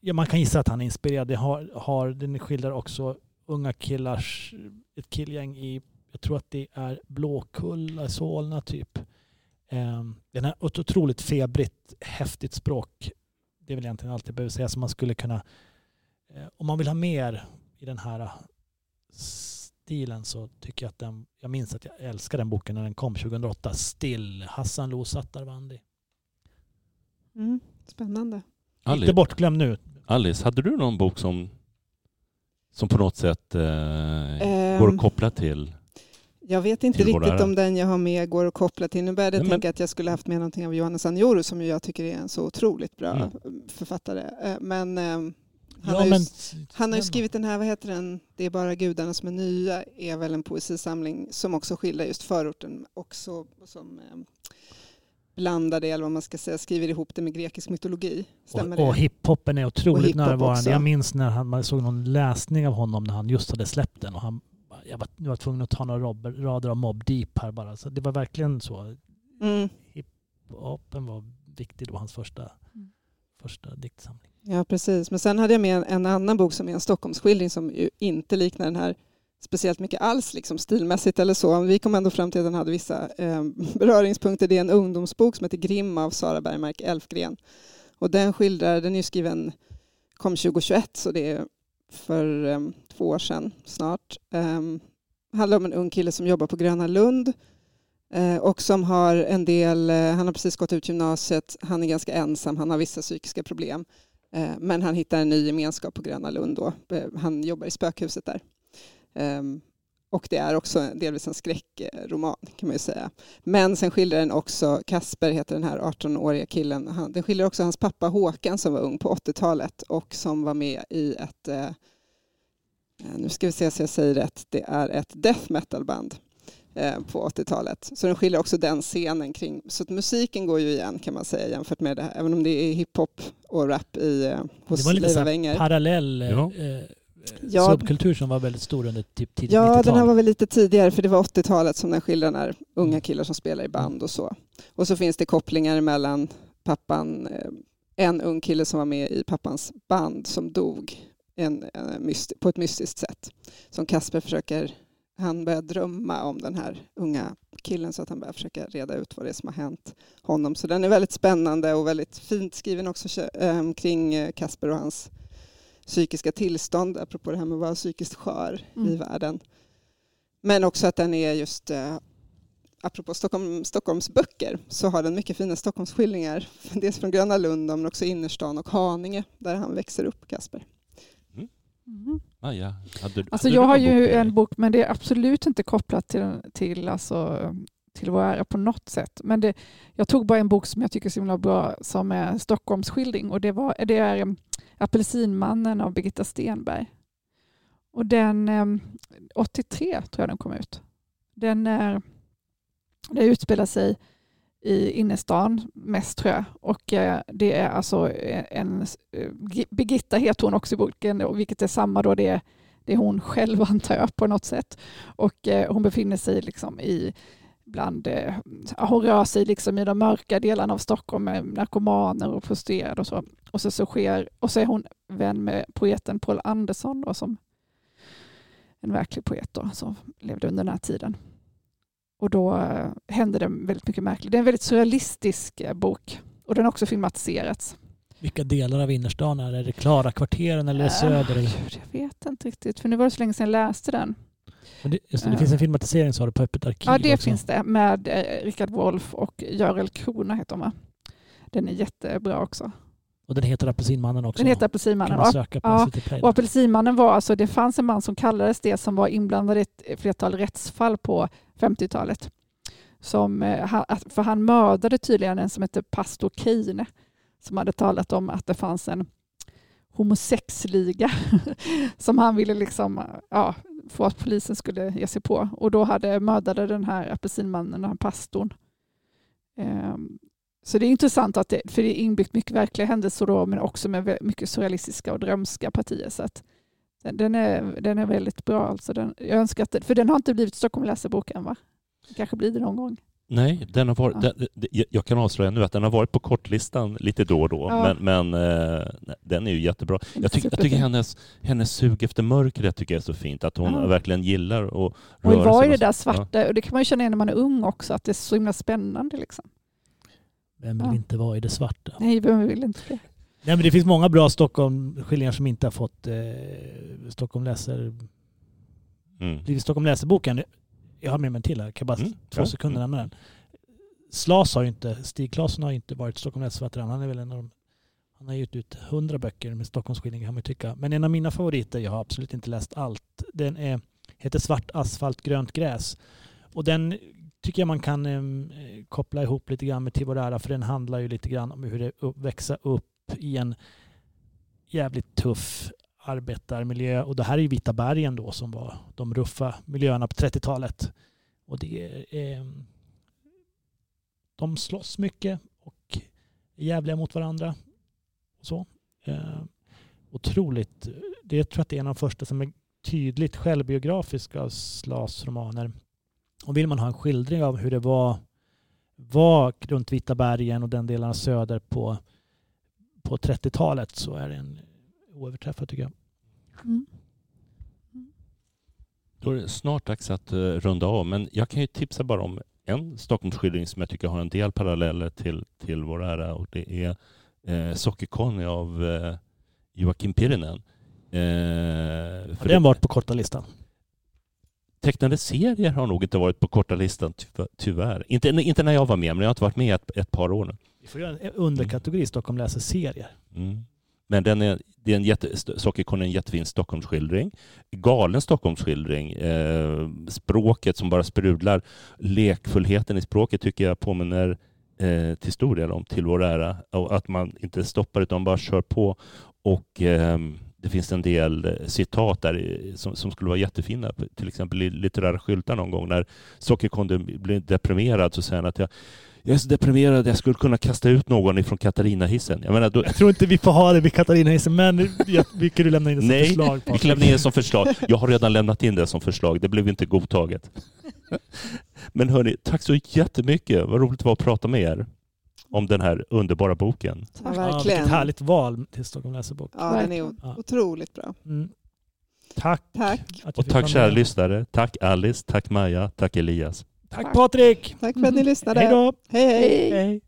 ja, man kan gissa att han är inspirerad. Den, har, har, den skildrar också unga killars, ett killgäng i, jag tror att det är Blåkulla, Solna typ. Ehm, den har ett otroligt febrigt, häftigt språk. Det är väl egentligen allt jag behöver säga. Så man skulle kunna, eh, om man vill ha mer i den här stilen så tycker jag att den, jag minns att jag älskade den boken när den kom 2008. Still, Hassan Lo Sattarwandi. Mm, spännande. Inte Alice, bortglömd nu. Alice, hade du någon bok som, som på något sätt eh, Ehm, går att koppla till? Jag vet inte riktigt ära. om den jag har med går att koppla till. Nu började jag Nej, men- tänka att jag skulle haft med någonting av Johannes Anjoru som jag tycker är en så otroligt bra Mm. författare. Eh, Men ehm, han, Ja, har ju, men, han har ju skrivit den här, vad heter den, Det är bara gudarna som är nya, är väl en poesisamling som också skildrar just förorten också som ehm, blandar det, eller vad man ska säga, skriver ihop det med grekisk mytologi. Stämmer och, och det? hiphopen är otroligt närvarande. också. Jag minns när han, man såg någon läsning av honom när han just hade släppt den och han jag var, jag var tvungen att ta några rader av Mob Deep här bara. Så det var verkligen så. Mm. Hiphopen var viktig då, hans första, Mm. första diktsamling. Ja, precis. Men sen hade jag med en, annan bok som är en Stockholmsskildring som ju inte liknar den här speciellt mycket alls, liksom stilmässigt eller så. Vi kom ändå fram till att den hade vissa eh, <laughs> beröringspunkter. Det är en ungdomsbok som heter Grim av Sara Bergmark Elfgren. Och den skildrar, den är ju skriven, kom 2021, så det är för eh, två år sedan snart. Eh, handlar om en ung kille som jobbar på Gröna Lund eh, och som har en del, eh, han har precis gått ut gymnasiet, han är ganska ensam, han har vissa psykiska problem. Eh, men han hittar en ny gemenskap på Gröna Lund då. Eh, han jobbar i spökhuset där. Ehm, och det är också delvis en skräckroman kan man ju säga. Men sen skildrar den också, Kasper heter den här 18-åriga killen, han, den skildrar också hans pappa Håkan som var ung på 80-talet och som var med i ett, eh, nu ska vi se så jag säger rätt, det är ett death metal-band på 80-talet. Så den skiljer också den scenen kring, så att musiken går ju igen kan man säga jämfört med det här, även om det är hiphop och rap i, eh, hos Det var lite Leiva Wenger. parallell eh, Ja. eh, Ja. subkultur som var väldigt stor under typ tidigt Ja, 90-tal. den här var väl lite tidigare för det var 80-talet som den skildrar när unga killar som spelar i band och så. Och så finns det kopplingar mellan pappan, eh, en ung kille som var med i pappans band som dog en, en, myst- på ett mystiskt sätt. Som Kasper försöker, han börjar drömma om den här unga killen så att han börjar försöka reda ut vad det är som har hänt honom. Så den är väldigt spännande och väldigt fint skriven också eh, kring eh, Kasper och hans psykiska tillstånd, apropå det här med att vara psykiskt skör Mm. i världen. Men också att den är just, eh, apropå Stockholm, Stockholms böcker, så har den mycket fina Stockholmsskildringar. <laughs> Dels från Gröna Lund men också innerstan och Haninge där han växer upp, Kasper. Mhm. Ah, ja. hade, Alltså hade jag har ju bok en bok, men det är absolut inte kopplat till, till, alltså, till vår ära på något sätt. Men det, jag tog bara en bok som jag tycker är så himla bra som är Stockholmsskildring och det, var, det är um, Apelsinmannen av Birgitta Stenberg. Och den, um, 83 tror jag den kom ut. Den är, det utspelar sig i innerstan mest tror jag. Och eh, det är alltså eh, en, eh, Birgitta heter hon också i boken, och vilket är samma då, det är, det är hon själv <laughs> antar jag på något sätt. Och eh, hon befinner sig liksom i bland, eh, hon rör sig liksom i de mörka delarna av Stockholm med narkomaner och prostituerade och så. Och så, så sker, och så är hon vän med poeten Paul Andersson då, som en verklig poet då, som levde under den här tiden. Och då eh, händer det väldigt mycket märkligt. Det är en väldigt surrealistisk eh, bok och den har också filmatiserats. Vilka delar av innerstan är det? Är det Klara kvarteren eller Äh, Söder? Eller? Jag vet inte riktigt, för nu var det så länge sedan jag läste den. Det, just det, det Ja. finns en filmatisering sa du på Öppet arkiv Ja, det också. finns det med eh, Richard Wolff och Görel Krona heter va? Den är jättebra också. Och den heter Apelsinmannen också. Den heter kan Apelsinmannen. man Och, söka på ja, och Apelsinmannen var alltså, det fanns en man som kallades det som var inblandad i ett flertal rättsfall på 50-talet. Som, eh, för han mördade tydligen en som hette pastor Keine som hade talat om att det fanns en homosexliga <laughs> som han ville liksom, ja, få att polisen skulle ge sig på. Och då hade mördade den här apelsinmannen, den här pastorn. Så det är intressant, att det, för det är inbyggt mycket verkliga händelser då, men också med mycket surrealistiska och drömska partier. Så den, den, är, den är väldigt bra. Alltså den, jag önskar att, det- för den har inte blivit Stockholm läsebok än va? Kanske blir det någon gång. Nej, den har varit, Ja. den, det- jag kan avslöja nu att den har varit på kortlistan lite då och då, Ja. men, men eh, nej, den är ju jättebra. Jag, tycker- jag tycker hennes, hennes sug efter mörkret tycker jag är så fint, att hon Ja. verkligen gillar att Och röra det var sig ju det där svarta, och det kan man ju känna igen när man är ung också, att det är så himla spännande. Liksom. Vem vill Ja. inte vara i det svarta? Nej, vem vill inte det? Nej, men det finns många bra Stockholm-skildringar som inte har fått eh, Stockholm läser... Mm. Stockholm läser-boken. Jag har med mig en till här, kan jag bara Mm, två ja, sekunder mm. nämna den. Slas har ju inte, Stig Claesson har ju inte varit Stockholm läsförfattare. Han är väl en av de, han har gett ut hundra böcker med Stockholmsskildringar kan man tycka. Men en av mina favoriter, jag har absolut inte läst allt, den är, heter Svart asfalt, grönt gräs. Och den tycker jag man kan eh, koppla ihop lite grann med Tivorara för den handlar ju lite grann om hur det är att växa upp i en jävligt tuff arbetarmiljö. Och det här är ju Vita bergen då som var de ruffa miljöerna på 30-talet. Och det är, eh, de slåss mycket och är jävliga mot varandra. Och så. Eh, otroligt. Det jag tror att det är en av de första som är tydligt självbiografiska av Slas romaner. Och vill man ha en skildring av hur det var, var runt Vita bergen och den delen av söder på, på 30-talet så är den oöverträffad tycker jag. Mm. Då är det snart dags att uh, runda av, men jag kan ju tipsa bara om en Stockholmsskildring som jag tycker har en del paralleller till, till vår ära och det är uh, Sockerconny av uh, Joakim Pirinen. Uh, Har den varit på korta listan? Tecknade serier har nog inte varit på korta listan, tyvärr. Inte, inte när jag var med, men jag har inte varit med ett, ett par år nu. Vi får göra en underkategori Stockholm läser serier. Mm. Men den är, det är en jätte, är en jättefin Stockholmsskildring. Galen Stockholmsskildring. Eh, språket som bara sprudlar. Lekfullheten i språket tycker jag påminner eh, till stor del om Till vår ära. Och att man inte stoppar utan bara kör på. Och eh, det finns en del eh, citat där som, som skulle vara jättefina. Till exempel i litterära skyltar någon gång när Sockerkonn blir deprimerad så säger han att jag jag är så deprimerad att jag skulle kunna kasta ut någon ifrån Katarina-hissen. Jag menar, då, Jag tror inte vi får ha det vid Katarina Hissen, men jag, vi kan du lämna in det som Nej, förslag. Vi Patrik. kan lämna in det som förslag. Jag har redan lämnat in det som förslag. Det blev inte godtaget. <laughs> Men hörni, tack så jättemycket. Vad roligt det var att prata med er om den här underbara boken. Ja, verkligen. Ja, vilket härligt val till Stockholm läsebok. Ja, den är otroligt bra. Mm. Tack. tack. Och tack kära lyssnare. Tack Alice, tack Maja, tack Elias. Tack, tack. Patrik. Tack för att ni mm. lyssnade. Hej då. hej. hej. hej. hej.